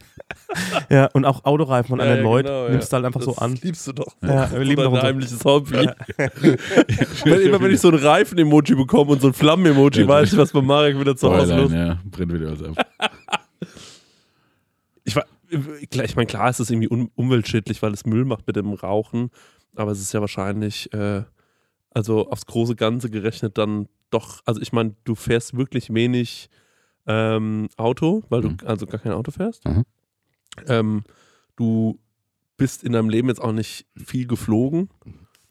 Ja, und auch Autoreifen von anderen Leuten genau, nimmst du halt einfach so an. liebst du doch. Ja, wir lieben doch unser- heimliches Hobby. wenn, immer wenn ich so ein Reifen-Emoji bekomme und so ein Flammen-Emoji, Ja, weiß ich, was bei Marek wieder zu Hause los ja, brennt wieder was ab. Ich, war- ich meine, klar ist es irgendwie un umweltschädlich, weil es Müll macht mit dem Rauchen, aber es ist ja wahrscheinlich, äh, also aufs große Ganze gerechnet dann doch, also ich meine, du fährst wirklich wenig ähm, Auto, weil du Mhm. also gar kein Auto fährst. Mhm. Ähm, du bist in deinem Leben jetzt auch nicht viel geflogen.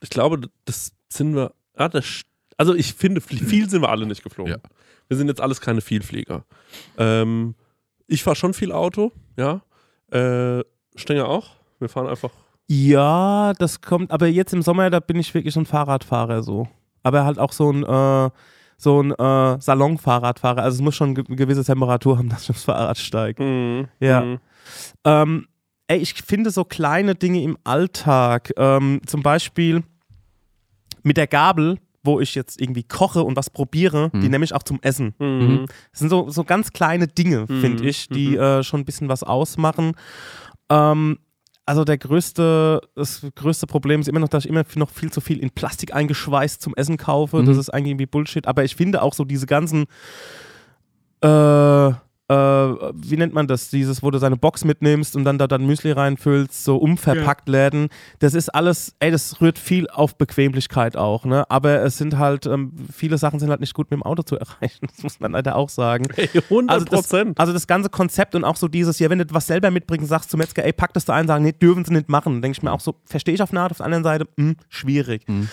Ich glaube, das sind wir, ah, das, also ich finde, viel viel sind wir alle nicht geflogen. Ja. Wir sind jetzt alles keine Vielflieger. Ähm, ich fahre schon viel Auto, ja. Äh, Stenger auch. Wir fahren einfach. Ja, das kommt, aber jetzt im Sommer, da bin ich wirklich ein Fahrradfahrer so. Aber halt auch so ein, äh, so ein äh, Salonfahrradfahrer. Also es muss schon eine gewisse Temperatur haben, dass ich aufs Fahrrad steige. Ja. Mhm. Ähm, ey, ich finde so kleine Dinge im Alltag, ähm, zum Beispiel mit der Gabel, wo ich jetzt irgendwie koche und was probiere, die nehme ich auch zum Essen. Mhm. Das sind so, so ganz kleine Dinge, Mhm, finde ich, die mhm. äh, schon ein bisschen was ausmachen. Ähm, also der größte, das größte Problem ist immer noch, dass ich immer noch viel zu viel in Plastik eingeschweißt zum Essen kaufe. Das Mhm. ist eigentlich irgendwie Bullshit. Aber ich finde auch so diese ganzen, äh, äh, wie nennt man das? Dieses, wo du seine Box mitnimmst und dann da dann Müsli reinfüllst, so umverpackt Läden. Das ist alles, ey, das rührt viel auf Bequemlichkeit auch, ne? Aber es sind halt, ähm, viele Sachen sind halt nicht gut mit dem Auto zu erreichen. Das muss man leider auch sagen. Ey, 100 Also das, Prozent. also das ganze Konzept und auch so dieses, ja, wenn du was selber mitbringst, sagst zum Metzger, ey, pack das da ein, sagen, nee, dürfen sie nicht machen. denke ich mir auch so, verstehe ich auf eine Art, auf der anderen Seite, hm, schwierig. Mhm.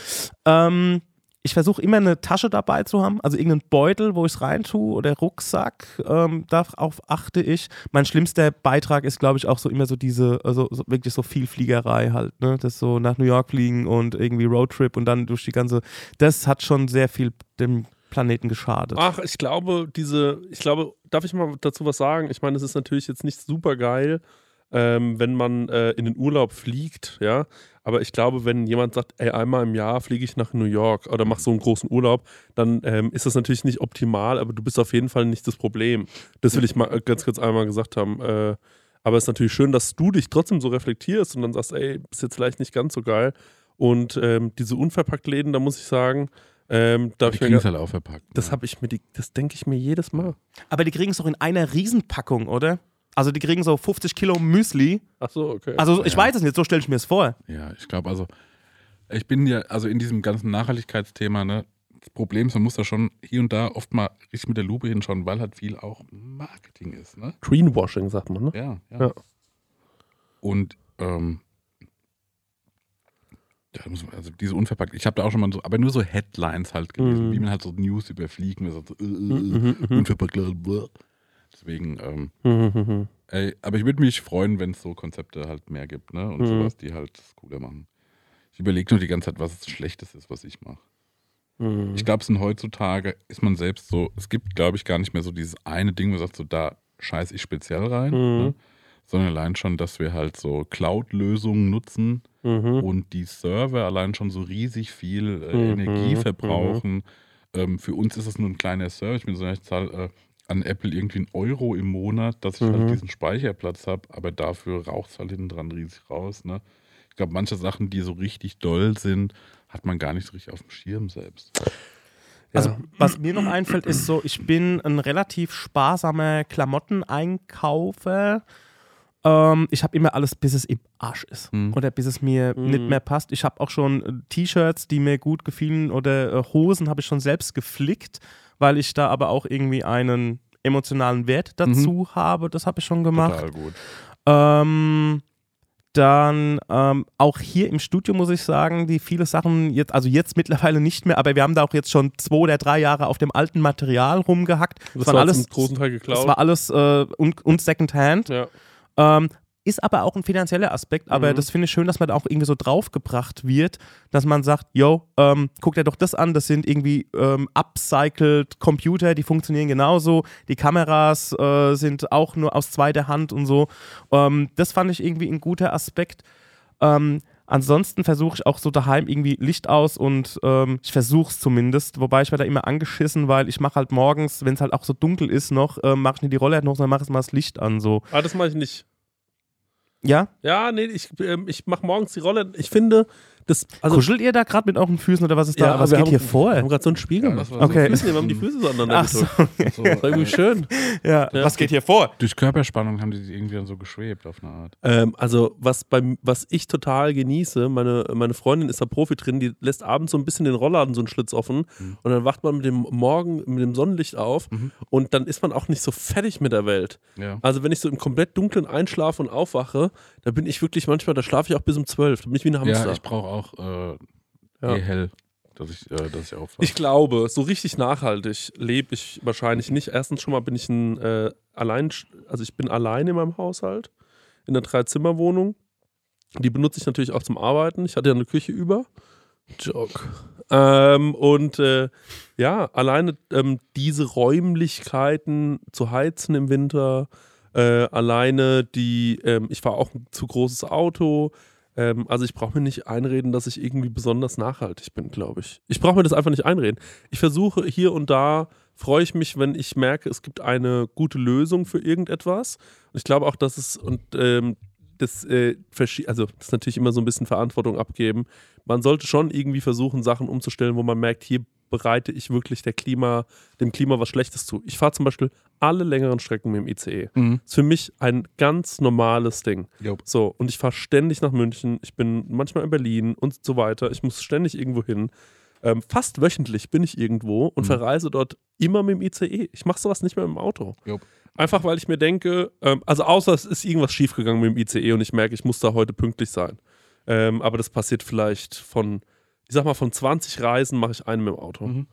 Ähm, ich versuche immer eine Tasche dabei zu haben, also irgendeinen Beutel, wo ich es reintue oder Rucksack. Ähm, darauf achte ich. Mein schlimmster Beitrag ist, glaube ich, auch so immer so diese, also so, wirklich so viel Fliegerei halt, ne? Das so nach New York fliegen und irgendwie Roadtrip und dann durch die ganze, das hat schon sehr viel dem Planeten geschadet. Ach, ich glaube, diese, ich glaube, darf ich mal dazu was sagen? Ich meine, es ist natürlich jetzt nicht super geil, ähm, wenn man äh, in den Urlaub fliegt, ja. Aber ich glaube, wenn jemand sagt, ey, einmal im Jahr fliege ich nach New York oder mach so einen großen Urlaub, dann ähm, ist das natürlich nicht optimal, aber du bist auf jeden Fall nicht das Problem. Das will ich mal äh, ganz kurz einmal gesagt haben. Äh, aber es ist natürlich schön, dass du dich trotzdem so reflektierst und dann sagst, ey, ist jetzt vielleicht nicht ganz so geil. Und ähm, diese Unverpackt-Läden, da muss ich sagen, ähm, Die kriegen es halt auch verpackt. das habe ich mir, die, das denke ich mir jedes Mal. Aber die kriegen es doch in einer Riesenpackung, oder? Also die kriegen so 50 Kilo Müsli. Ach so, okay. Also ich Ja. weiß es nicht, so stelle ich mir es vor. Ja, ich glaube, also, ich bin ja, also in diesem ganzen Nachhaltigkeitsthema, ne, das Problem ist, man muss da schon hier und da oft mal richtig mit der Lupe hinschauen, weil halt viel auch Marketing ist, ne? Greenwashing sagt man, ne? Ja, ja. Ja. Und, ähm, ja, da muss man, also diese unverpackt, ich habe da auch schon mal so, aber nur so Headlines halt gelesen, Mhm. wie man halt so News überfliegt, und so, äh, äh, Mhm, äh, unverpackt, äh, bläh. Deswegen, ähm, mhm. Ey, aber ich würde mich freuen, wenn es so Konzepte halt mehr gibt, ne? Und Mhm. sowas, die halt cooler machen. Ich überlege nur die ganze Zeit, was das Schlechtes ist, was ich mache. Mhm. Ich glaube, es sind heutzutage, ist man selbst so, es gibt, glaube ich, gar nicht mehr so dieses eine Ding, wo man sagt, so da scheiß ich speziell rein, ne? sondern allein schon, dass wir halt so Cloud-Lösungen nutzen und die Server allein schon so riesig viel äh, Energie verbrauchen. Ähm, für uns ist das nur ein kleiner Server. Ich bin so, ich zahle äh, an Apple irgendwie einen Euro im Monat, dass ich Mhm. halt diesen Speicherplatz habe, aber dafür raucht es halt hinten dran riesig raus. Ne? Ich glaube, manche Sachen, die so richtig doll sind, hat man gar nicht so richtig auf dem Schirm selbst. Also, Ja. was mir noch einfällt, ist so, ich bin ein relativ sparsamer Klamotteneinkaufer. Ähm, ich habe immer alles, bis es im Arsch ist. Mhm. Oder bis es mir Mhm. nicht mehr passt. Ich habe auch schon äh, T-Shirts, die mir gut gefielen oder äh, Hosen habe ich schon selbst geflickt, weil ich da aber auch irgendwie einen emotionalen Wert dazu habe. Das habe ich schon gemacht. Total gut. Ähm, dann ähm, auch hier im Studio muss ich sagen, die viele Sachen jetzt, also jetzt mittlerweile nicht mehr, aber wir haben da auch jetzt schon zwei oder drei Jahre auf dem alten Material rumgehackt. Das waren war alles, großen Teil das geklaut. war alles äh, und, und Secondhand. ja. Ähm, ist aber auch ein finanzieller Aspekt, aber Mhm. das finde ich schön, dass man da auch irgendwie so draufgebracht wird, dass man sagt, yo, ähm, guck dir doch das an, das sind irgendwie ähm, upcycled Computer, die funktionieren genauso, die Kameras äh, sind auch nur aus zweiter Hand und so. Ähm, das fand ich irgendwie ein guter Aspekt. Ähm, ansonsten versuche ich auch so daheim irgendwie Licht aus und ähm, ich versuche es zumindest, wobei ich werde da immer angeschissen, weil ich mache halt morgens, wenn es halt auch so dunkel ist noch, äh, mache ich nicht die Rolle noch, sondern mache ich mal das Licht an so. Ah, das mache ich nicht. Ja? Ja, nee, ich, ähm, ich mache morgens die Rolle. Ich finde, das. Also, Kuschelt ihr da gerade mit euren Füßen oder was ist da? aber was wir geht haben, hier Wir vor? haben gerade so ein Spiel Ja, gemacht. war Okay. Füßen, wir haben die Füße so aneinander Ach so. So, Das war irgendwie schön. Ja. Ja. Was geht hier vor? durch Körperspannung haben die sich irgendwie dann so geschwebt auf eine Art. Ähm, also, was, beim, was ich total genieße, meine, meine Freundin ist da Profi drin, die lässt abends so ein bisschen den Rollladen so einen Schlitz offen Mhm. und dann wacht man mit dem Morgen, mit dem Sonnenlicht auf Mhm. und dann ist man auch nicht so fertig mit der Welt. Ja. Also, wenn ich so im komplett dunklen einschlafe und aufwache, da bin ich wirklich manchmal, da schlafe ich auch bis um zwölf, da bin ich wie ein Hamster. Ja, ich brauche auch äh, Ja. eh hell, dass ich, äh, dass ich aufwache. Ich glaube, so richtig nachhaltig lebe ich wahrscheinlich nicht. Erstens schon mal bin ich ein äh, allein, also ich bin allein in meinem Haushalt in einer Dreizimmerwohnung. Die benutze ich natürlich auch zum Arbeiten. Ich hatte ja eine Küche über. Joke. Ähm, und äh, ja, alleine ähm, diese Räumlichkeiten zu heizen im Winter, äh, alleine die, ähm, ich fahre auch ein zu großes Auto. Ähm, also ich brauche mir nicht einreden, dass ich irgendwie besonders nachhaltig bin, glaube ich. Ich brauche mir das einfach nicht einreden. Ich versuche hier und da, freue ich mich, wenn ich merke, es gibt eine gute Lösung für irgendetwas. Und ich glaube auch, dass es, und ähm, das, äh, also das ist natürlich immer so ein bisschen Verantwortung abgeben. Man sollte schon irgendwie versuchen, Sachen umzustellen, wo man merkt, hier bereite ich wirklich der Klima, dem Klima was Schlechtes zu. Ich fahre zum Beispiel alle längeren Strecken mit dem ICE. Mhm. Ist für mich ein ganz normales Ding. Jupp. So, und ich fahre ständig nach München. Ich bin manchmal in Berlin und so weiter. Ich muss ständig irgendwo hin. Ähm, fast wöchentlich bin ich irgendwo und Mhm. verreise dort immer mit dem ICE. Ich mache sowas nicht mehr im Auto. Jupp. Einfach weil ich mir denke, ähm, also außer es ist irgendwas schiefgegangen mit dem ICE und ich merke, ich muss da heute pünktlich sein. Ähm, aber das passiert vielleicht von, ich sag mal, von 20 Reisen mache ich einen mit dem Auto. Mhm.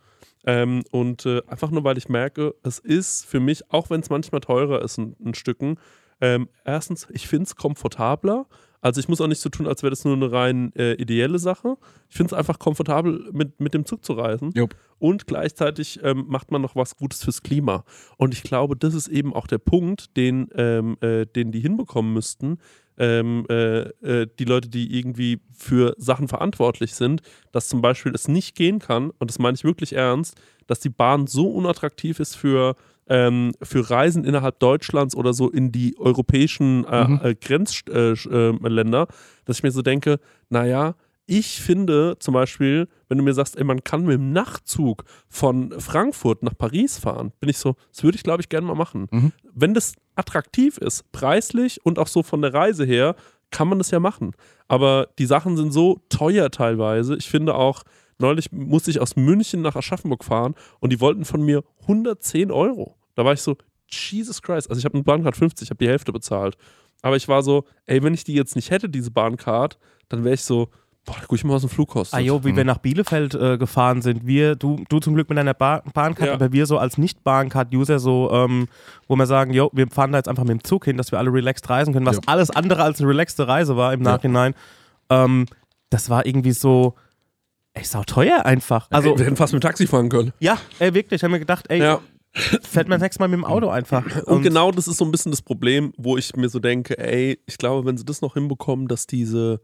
Ähm, und äh, einfach nur, weil ich merke, es ist für mich, auch wenn es manchmal teurer ist, ein, ein Stücken, ähm, erstens, ich finde es komfortabler. Also ich muss auch nicht so tun, als wäre das nur eine rein äh, ideelle Sache. Ich finde es einfach komfortabel, mit, mit dem Zug zu reisen. Jupp. Und gleichzeitig ähm, macht man noch was Gutes fürs Klima. Und ich glaube, das ist eben auch der Punkt, den, ähm, äh, den die hinbekommen müssten. Ähm, äh, äh, die Leute, die irgendwie für Sachen verantwortlich sind, dass zum Beispiel es nicht gehen kann, und das meine ich wirklich ernst, dass die Bahn so unattraktiv ist für, ähm, für Reisen innerhalb Deutschlands oder so in die europäischen äh, Mhm. äh, Grenzländer, dass ich mir so denke, naja, ich finde zum Beispiel, wenn du mir sagst, ey, man kann mit dem Nachtzug von Frankfurt nach Paris fahren, bin ich so, das würde ich, glaube ich, gerne mal machen. Mhm. Wenn das attraktiv ist, preislich und auch so von der Reise her, kann man das ja machen. Aber die Sachen sind so teuer teilweise. Ich finde auch, neulich musste ich aus München nach Aschaffenburg fahren und die wollten von mir 110 Euro. Da war ich so, Jesus Christ. Also ich habe eine Bahncard 50, ich habe die Hälfte bezahlt. Aber ich war so, ey, wenn ich die jetzt nicht hätte, diese Bahncard, dann wäre ich so, boah, da guck ich mal, was ein Flug kostet. Ah jo, wie wir nach Bielefeld äh, gefahren sind. Wir, du, du zum Glück mit deiner ba Bahncard, Ja. aber wir so als Nicht-Bahncard-User so, ähm, wo wir sagen, jo, wir fahren da jetzt einfach mit dem Zug hin, dass wir alle relaxed reisen können, was Ja. alles andere als eine relaxte Reise war im Ja. Nachhinein. Ähm, das war irgendwie so, ey, sau teuer einfach. Also, wir hätten fast mit dem Taxi fahren können. ja, ey, wirklich. Ich habe mir gedacht, ey, Ja. fährt man nächstes Mal mit dem Auto einfach. Und, genau das ist so ein bisschen das Problem, wo ich mir so denke, ey, ich glaube, wenn sie das noch hinbekommen, dass diese,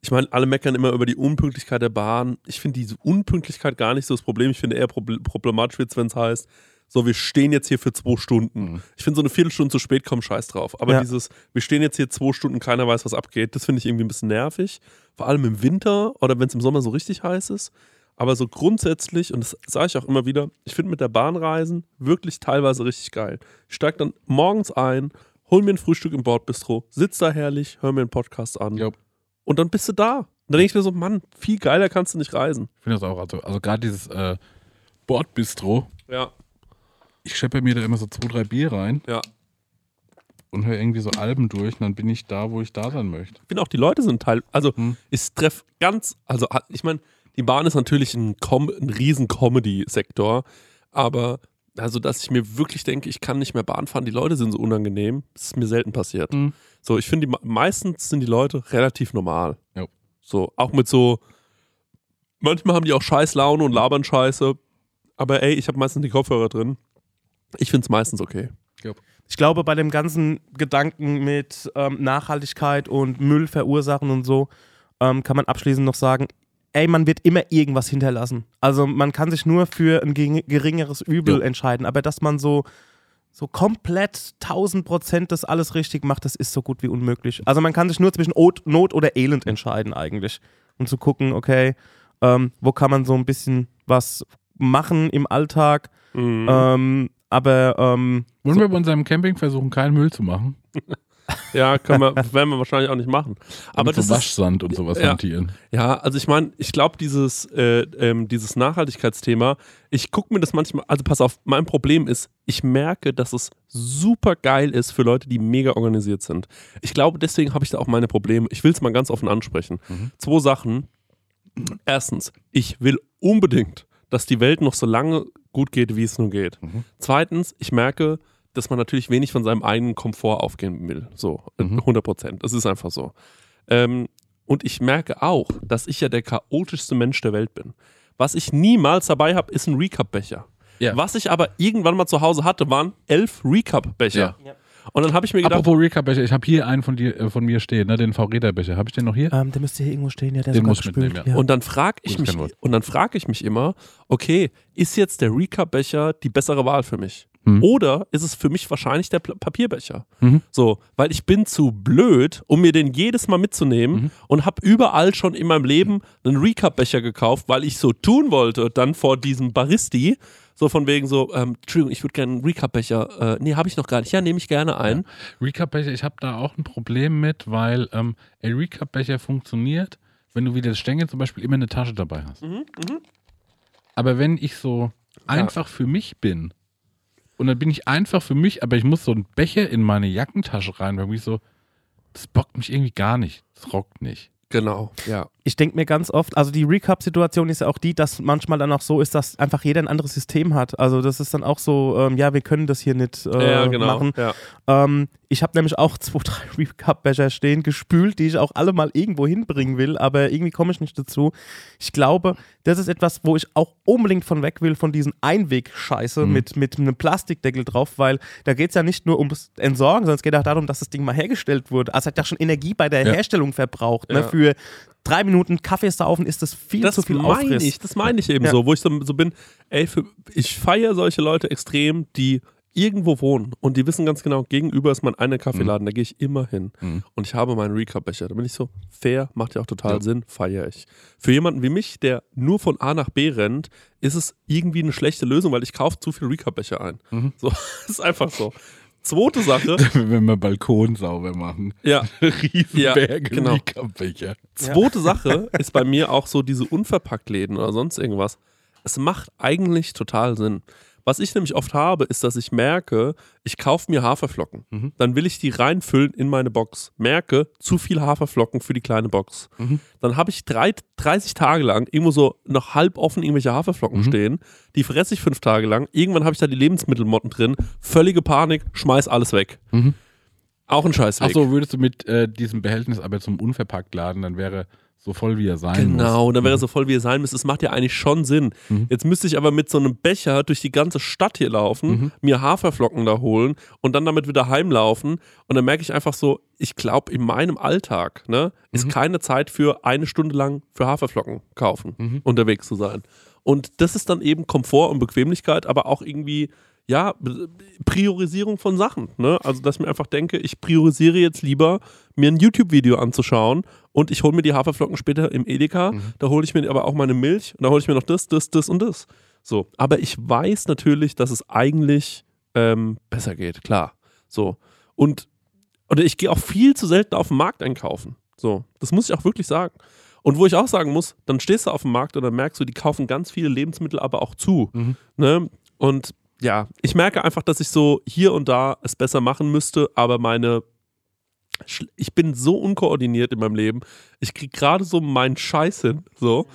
ich meine, alle meckern immer über die Unpünktlichkeit der Bahn. Ich finde diese Unpünktlichkeit gar nicht so das Problem. Ich finde eher proble- problematisch wird wenn es heißt, so, wir stehen jetzt hier für zwei Stunden. Ich finde so eine Viertelstunde zu spät kommen scheiß drauf. Aber Ja. dieses, wir stehen jetzt hier zwei Stunden, keiner weiß, was abgeht, das finde ich irgendwie ein bisschen nervig. Vor allem im Winter oder wenn es im Sommer so richtig heiß ist. Aber so grundsätzlich, und das sage ich auch immer wieder, ich finde mit der Bahnreisen wirklich teilweise richtig geil. Ich steige dann morgens ein, hol mir ein Frühstück im Bordbistro, sitz da herrlich, hör mir einen Podcast an Ja. Und dann bist du da. Und dann denke ich mir so, Mann, viel geiler kannst du nicht reisen. Ich finde das auch, also, also gerade dieses äh, Bordbistro, Ja, ich scheppe mir da immer so zwei, drei Bier rein ja. und höre irgendwie so Alben durch und dann bin ich da, wo ich da sein möchte. Ich finde auch, die Leute sind Teil, also Hm. ich treffe ganz, also ich meine, die Bahn ist natürlich ein, Com ein riesen Comedy-Sektor, aber also, dass ich mir wirklich denke, ich kann nicht mehr Bahn fahren, die Leute sind so unangenehm, das ist mir selten passiert. Mhm. So, ich finde, meistens sind die Leute relativ normal. Ja. So, auch mit so, manchmal haben die auch scheiß Laune und labern Scheiße, aber ey, ich habe meistens die Kopfhörer drin. Ich finde es meistens okay. Ich glaube, bei dem ganzen Gedanken mit ähm, Nachhaltigkeit und Müll verursachen und so, ähm, kann man abschließend noch sagen, ey, man wird immer irgendwas hinterlassen. Also man kann sich nur für ein gering- geringeres Übel Ja. entscheiden, aber dass man so, so komplett 1000 Prozent das alles richtig macht, das ist so gut wie unmöglich. Also man kann sich nur zwischen Not, oder Elend entscheiden eigentlich. Und zu gucken, okay, ähm, wo kann man so ein bisschen was machen im Alltag, Mhm. ähm, aber ähm, Wollen wir bei unserem Camping versuchen, keinen Müll zu machen? Ja, können wir, werden wir wahrscheinlich auch nicht machen. Aber so das ist, Waschsand und sowas Ja. hantieren. ja, also ich meine, ich glaube, dieses, äh, ähm, dieses Nachhaltigkeitsthema, ich gucke mir das manchmal, also pass auf, mein Problem ist, ich merke, dass es super geil ist für Leute, die mega organisiert sind. Ich glaube, deswegen habe ich da auch meine Probleme. Ich will es mal ganz offen ansprechen. Zwei Sachen. Erstens, ich will unbedingt, dass die Welt noch so lange gut geht, wie es nur geht. Zweitens, ich merke, dass man natürlich wenig von seinem eigenen Komfort aufgeben will. So, äh, 100 Prozent. Das ist einfach so. Ähm, und ich merke auch, dass ich ja der chaotischste Mensch der Welt bin. Was ich niemals dabei habe, ist ein Recap-Becher. Ja. Was ich aber irgendwann mal zu Hause hatte, waren elf Recap-Becher. Ja. Und dann habe ich mir gedacht, Apropos Recap-Becher, ich habe hier einen von, dir, äh, von mir stehen, ne, den V-Räder-Becher. Habe ich den noch hier? Ähm, der müsste hier irgendwo stehen, ja, der Den muss mitnehmen, ja. Und dann frage ich Gutes mich, Kennwort. und dann frage ich mich immer, okay, ist jetzt der Recap-Becher die bessere Wahl für mich? Hm. Oder ist es für mich wahrscheinlich der Pl- Papierbecher? Mhm. So, weil ich bin zu blöd, um mir den jedes Mal mitzunehmen Mhm. und habe überall schon in meinem Leben einen Recap-Becher gekauft, weil ich so tun wollte, dann vor diesem Baristi, so von wegen so, ähm, Entschuldigung, ich würde gerne einen Recap-Becher, äh, nee, habe ich noch gar nicht, ja, nehme ich gerne ein. Recap-Becher, ich habe da auch ein Problem mit, weil ähm, ein Recap-Becher funktioniert, wenn du wie der Stängel zum Beispiel immer eine Tasche dabei hast. Mhm, Aber wenn ich so einfach für mich bin und dann bin ich einfach für mich, aber ich muss so einen Becher in meine Jackentasche rein, weil ich so, das bockt mich irgendwie gar nicht. Das rockt nicht. Genau, ja. Ich denke mir ganz oft, also die Recap-Situation ist ja auch die, dass manchmal dann auch so ist, dass einfach jeder ein anderes System hat. Also das ist dann auch so, ähm, ja, wir können das hier nicht äh, ja, genau. machen. Ja. Ähm, ich habe nämlich auch zwei, drei Recap-Becher stehen, gespült, die ich auch alle mal irgendwo hinbringen will, aber irgendwie komme ich nicht dazu. Ich glaube, das ist etwas, wo ich auch unbedingt von weg will, von diesen Einweg-Scheiße mit, mit einem Plastikdeckel drauf, weil da geht es ja nicht nur ums Entsorgen, sondern es geht auch darum, dass das Ding mal hergestellt wurde. Also hat ja schon Energie bei der Ja. Herstellung verbraucht. Ne? Für drei Minuten Kaffee saufen ist das viel das zu viel meine Aufriss. ich, das meine ich eben Ja. so, wo ich so, so bin, ey, für, ich feiere solche Leute extrem, die irgendwo wohnen und die wissen ganz genau, gegenüber ist mein einer Kaffeeladen, da gehe ich immer hin Mhm. und ich habe meinen Recap-Becher. Da bin ich so, fair, macht ja auch total Ja. Sinn, feiere ich. Für jemanden wie mich, der nur von A nach B rennt, ist es irgendwie eine schlechte Lösung, weil ich kaufe zu viel Recap-Becher ein. Mhm. So, ist einfach so. Zweite Sache, Wenn wir Balkon sauber machen. ja, Riesenberge genau. Recap-Becher. Zweite Sache ist bei mir auch so diese Unverpacktläden oder sonst irgendwas. Es macht eigentlich total Sinn. Was ich nämlich oft habe, ist, dass ich merke, ich kaufe mir Haferflocken. Mhm. Dann will ich die reinfüllen in meine Box. Merke, zu viel Haferflocken für die kleine Box. Mhm. Dann habe ich drei, 30 Tage lang irgendwo so noch halb offen irgendwelche Haferflocken Mhm. stehen. Die fresse ich fünf Tage lang. Irgendwann habe ich da die Lebensmittelmotten drin. Völlige Panik, schmeiß alles weg. Mhm. Auch ein Scheißweg. Achso, würdest du mit äh, diesem Behältnis aber zum Unverpacktladen, dann wäre so voll wie er sein muss. Genau, dann wäre er so voll, wie er sein müsste. Es macht ja eigentlich schon Sinn. Mhm. Jetzt müsste ich aber mit so einem Becher durch die ganze Stadt hier laufen, Mhm. mir Haferflocken da holen und dann damit wieder heimlaufen. Und dann merke ich einfach so, ich glaube, in meinem Alltag ne, ist Mhm. keine Zeit für eine Stunde lang für Haferflocken kaufen, Mhm. unterwegs zu sein. Und das ist dann eben Komfort und Bequemlichkeit, aber auch irgendwie, ja, Priorisierung von Sachen. Ne? Also, dass ich mir einfach denke, ich priorisiere jetzt lieber, mir ein YouTube-Video anzuschauen und ich hole mir die Haferflocken später im Edeka. Da hole ich mir aber auch meine Milch und da hole ich mir noch das, das, das und das. So. Aber ich weiß natürlich, dass es eigentlich ähm, besser geht, klar. So. Und oder ich gehe auch viel zu selten auf den Markt einkaufen. So. Das muss ich auch wirklich sagen. Und wo ich auch sagen muss, dann stehst du auf dem Markt und dann merkst du, die kaufen ganz viele Lebensmittel aber auch zu. Mhm. Ne? Und ja, ich merke einfach, dass ich so hier und da es besser machen müsste, aber meine. Ich bin so unkoordiniert in meinem Leben. Ich kriege gerade so meinen Scheiß hin. So.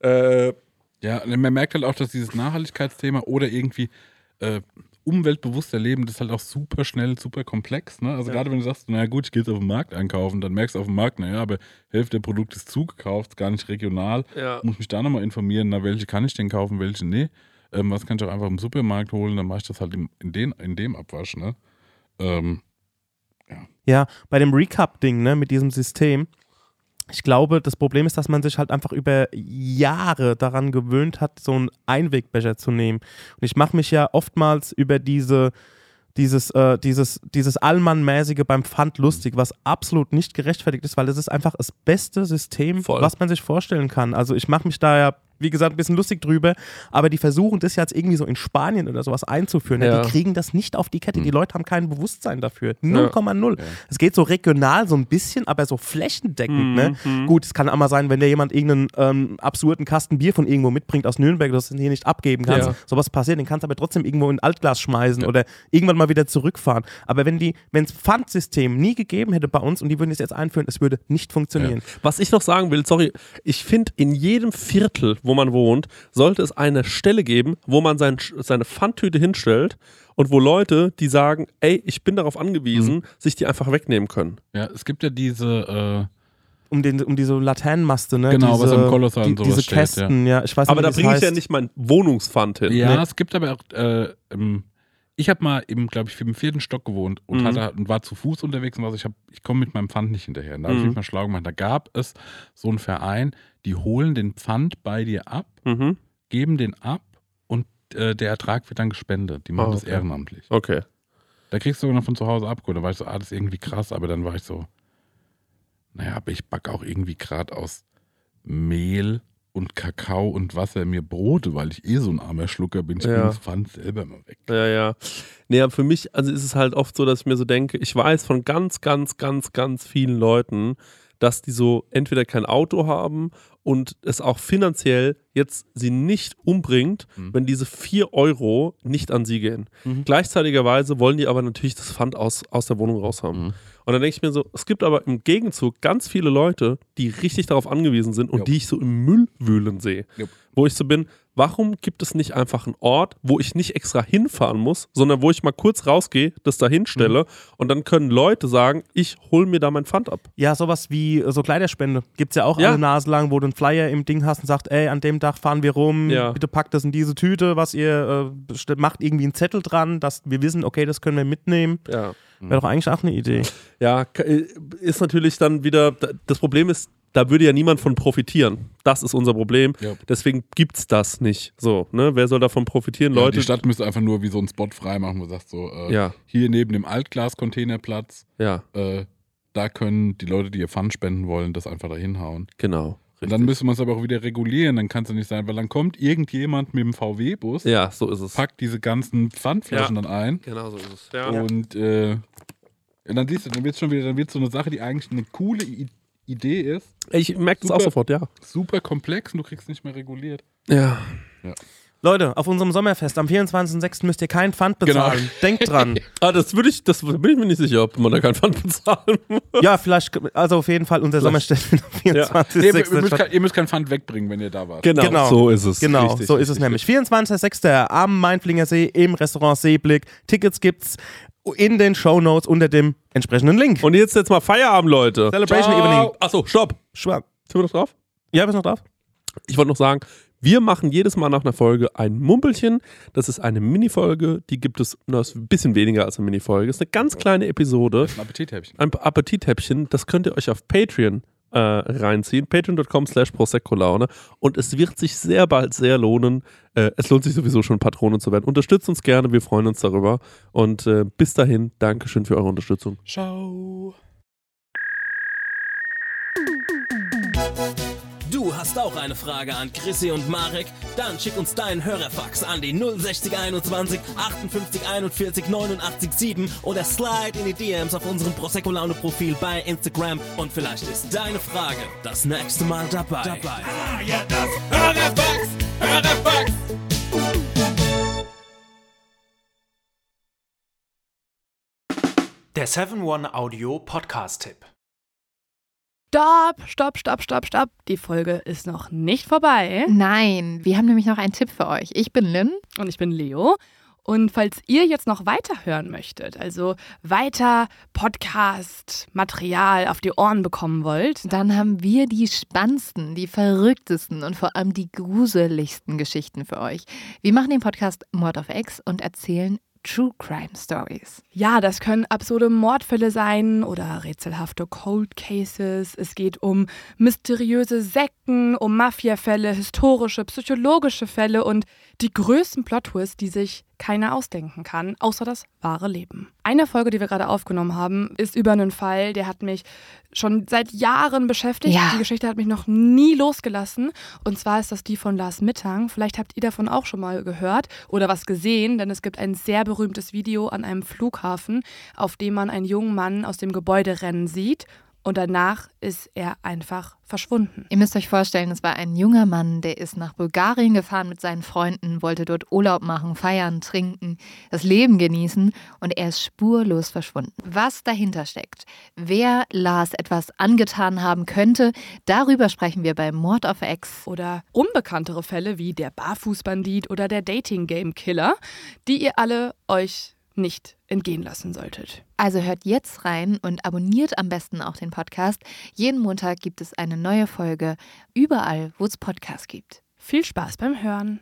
Äh, Ja, und man merkt halt auch, dass dieses Nachhaltigkeitsthema oder irgendwie äh, umweltbewusster Leben, das ist halt auch super schnell, super komplex. Ne? Also Ja. gerade wenn du sagst, naja gut, ich gehe jetzt auf den Markt einkaufen, dann merkst du auf dem Markt, naja, aber Hälfte der Produkte ist zugekauft, gar nicht regional. ja. Muss mich da nochmal informieren, na, welche kann ich denn kaufen, welche nee. Ähm, was kann ich auch einfach im Supermarkt holen, dann mache ich das halt in, den, in dem Abwasch. Ne? Ähm, Ja, bei dem Recap-Ding, ne, mit diesem System. Ich glaube, das Problem ist, dass man sich halt einfach über Jahre daran gewöhnt hat, so einen Einwegbecher zu nehmen. Und ich mache mich ja oftmals über diese, dieses, äh, dieses, dieses Allmann-mäßige beim Pfand lustig, was absolut nicht gerechtfertigt ist, weil es ist einfach das beste System, Voll. was man sich vorstellen kann. Also ich mache mich da ja, wie gesagt, ein bisschen lustig drüber, aber die versuchen das jetzt irgendwie so in Spanien oder sowas einzuführen. Ja. Ja. Die kriegen das nicht auf die Kette. Die Leute haben kein Bewusstsein dafür. Ja. 0,0. Es geht so regional so ein bisschen, aber so flächendeckend. Ne? Gut, es kann auch mal sein, wenn dir jemand irgendeinen ähm, absurden Kasten Bier von irgendwo mitbringt aus Nürnberg, das du hier nicht abgeben kannst. Ja. Sowas passiert, den kannst du aber trotzdem irgendwo in ein Altglas schmeißen oder irgendwann mal wieder zurückfahren. Aber wenn die, wenn es Pfandsystem nie gegeben hätte bei uns und die würden es jetzt einführen, es würde nicht funktionieren. Was ich noch sagen will, sorry, ich finde, in jedem Viertel, wo man wohnt, sollte es eine Stelle geben, wo man sein, seine Pfandtüte hinstellt und wo Leute, die sagen, ey, ich bin darauf angewiesen, sich die einfach wegnehmen können. ja, es gibt ja diese, Um, den, um diese Laternenmaste, ne? Genau, diese, was am Kolossal die, und sowas Diese steht, Kästen, ja. Ich weiß Aber nicht, da wie das bringe ich ja nicht mein Wohnungspfand hin. äh, ja, Nee. es gibt aber auch, äh, ich habe mal im, glaube ich, im vierten Stock gewohnt und, Mhm. hatte, und war zu Fuß unterwegs und was, ich, hab, ich komme mit meinem Pfand nicht hinterher. Und da habe ich Mhm. mich mal schlau gemacht. Da gab es so einen Verein, die holen den Pfand bei dir ab, Mhm. geben den ab und äh, der Ertrag wird dann gespendet. Die machen das okay. ehrenamtlich. Okay. Da kriegst du sogar noch von zu Hause abgeholt. Da war ich so, ah, das ist irgendwie krass, aber dann war ich so, naja, aber ich backe auch irgendwie gerade aus Mehl und Kakao und Wasser mir Brote, weil ich eh so ein armer Schlucker bin. Ich Ja. bring das Pfand selber mal weg. Ja, ja. Aber für mich, also ist es halt oft so, dass ich mir so denke, ich weiß von ganz, ganz, ganz, ganz vielen Leuten, dass die so entweder kein Auto haben und es auch finanziell jetzt sie nicht umbringt, Mhm. wenn diese 4 Euro nicht an sie gehen. Mhm. Gleichzeitigerweise wollen die aber natürlich das Pfand aus, aus der Wohnung raus haben. Mhm. Und dann denke ich mir so, es gibt aber im Gegenzug ganz viele Leute, die richtig darauf angewiesen sind und Jo. die ich so im Müll wühlen sehe. Jo. Wo ich so bin, warum gibt es nicht einfach einen Ort, wo ich nicht extra hinfahren muss, sondern wo ich mal kurz rausgehe, das da hinstelle und dann können Leute sagen, ich hole mir da mein Pfand ab. Ja, sowas wie äh, so Kleiderspende. Gibt es ja auch Ja. alle Nase lang, wo du einen Flyer im Ding hast und sagst, ey, an dem Tag fahren wir rum, Ja. bitte packt das in diese Tüte, was ihr äh, macht irgendwie einen Zettel dran, dass wir wissen, okay, das können wir mitnehmen. Ja. Wäre doch eigentlich auch eine Idee. Ja, äh, ist natürlich dann wieder, das Problem ist, da würde ja niemand von profitieren. Das ist unser Problem. Ja. Deswegen gibt es das nicht. So, ne? Wer soll davon profitieren? Ja, Leute. die Stadt müsste einfach nur wie so einen Spot freimachen, wo du sagst so, äh, ja, hier neben dem Altglas-Containerplatz, ja, äh, da können die Leute, die ihr Pfand spenden wollen, das einfach da hinhauen. genau. Und dann müsste man es aber auch wieder regulieren, dann kann es ja nicht sein, weil dann kommt irgendjemand mit dem VW-Bus, Ja, so ist es. packt diese ganzen Pfandflaschen dann ein Genau so ist es. Ja. und äh, ja, dann siehst du, dann wird es schon wieder, dann wird so eine Sache, die eigentlich eine coole I Idee ist, Ich merke das auch Super. sofort, ja. super komplex und du kriegst nicht mehr reguliert. Ja. Leute, auf unserem Sommerfest am 24.06. müsst ihr keinen Pfand Genau. bezahlen. Denkt dran. Ah, das würde ich, das bin ich mir nicht sicher, ob man da kein Pfand bezahlen muss. ja, vielleicht, also auf jeden Fall unser Sommerfest am Nee, ihr, 24.06. müsst kein, ihr müsst kein Pfand wegbringen, wenn ihr da wart. Genau, Genau. so ist es. Genau, Richtig, so ist es richtig, nämlich. 24.06. am Mainflinger See im Restaurant Seeblick. Tickets gibt's in den Shownotes unter dem entsprechenden Link. Und jetzt jetzt mal Feierabend, Leute. Celebration Ciao. Evening. Achso, stopp. Schwab. Sind wir noch drauf? Ja, bist noch drauf? Ich wollte noch sagen, wir machen jedes Mal nach einer Folge ein Mumpelchen. Das ist eine Minifolge, die gibt es, na, ist ein bisschen weniger als eine Minifolge. Das ist eine ganz kleine Episode, Ein Appetithäppchen. ein Appetithäppchen. Das könnt ihr euch auf Patreon äh, reinziehen. Patreon.com slash Prosecco-Laune. Und es wird sich sehr bald sehr lohnen. Äh, es lohnt sich sowieso schon, Patronen zu werden. Unterstützt uns gerne, wir freuen uns darüber. Und äh, bis dahin, Dankeschön für eure Unterstützung. Ciao. Du hast auch eine Frage an Chrissy und Marek? Dann schick uns deinen Hörerfax an die 06021 58 41 89 7 oder slide in die DMs auf unserem Prosecco Laune Profil bei Instagram und vielleicht ist deine Frage das nächste Mal dabei. Ah, ja, das Hörerfax, Hörerfax. Der 7-One-Audio-Podcast-Tipp. Stopp, stopp, stopp, stopp, stopp. Die Folge ist noch nicht vorbei. Nein, wir haben nämlich noch einen Tipp für euch. Ich bin Lynn. Und ich bin Leo. Und falls ihr jetzt noch weiter hören möchtet, also weiter Podcast-Material auf die Ohren bekommen wollt, Dann haben wir die spannendsten, die verrücktesten und vor allem die gruseligsten Geschichten für euch. Wir machen den Podcast Mord of X und erzählen True Crime Stories. ja, das können absurde Mordfälle sein oder rätselhafte Cold Cases. Es geht um mysteriöse Sekten, um Mafiafälle, historische, psychologische Fälle und die größten Plot-Twists, die sich keiner ausdenken kann, außer das wahre Leben. Eine Folge, die wir gerade aufgenommen haben, ist über einen Fall, der hat mich schon seit Jahren beschäftigt. Ja. Die Geschichte hat mich noch nie losgelassen. Und zwar ist das die von Lars Mittang. Vielleicht habt ihr davon auch schon mal gehört oder was gesehen, denn es gibt ein sehr berühmtes Video an einem Flughafen, auf dem man einen jungen Mann aus dem Gebäude rennen sieht. Und danach ist er einfach verschwunden. Ihr müsst euch vorstellen, es war ein junger Mann, der ist nach Bulgarien gefahren mit seinen Freunden, wollte dort Urlaub machen, feiern, trinken, das Leben genießen und er ist spurlos verschwunden. Was dahinter steckt, wer Lars etwas angetan haben könnte, darüber sprechen wir bei Mord of X. Oder unbekanntere Fälle wie der Barfußbandit oder der Dating-Game-Killer, die ihr alle euch nicht entgehen lassen solltet. Also hört jetzt rein und abonniert am besten auch den Podcast. Jeden Montag gibt es eine neue Folge, überall, wo es Podcasts gibt. Viel Spaß beim Hören.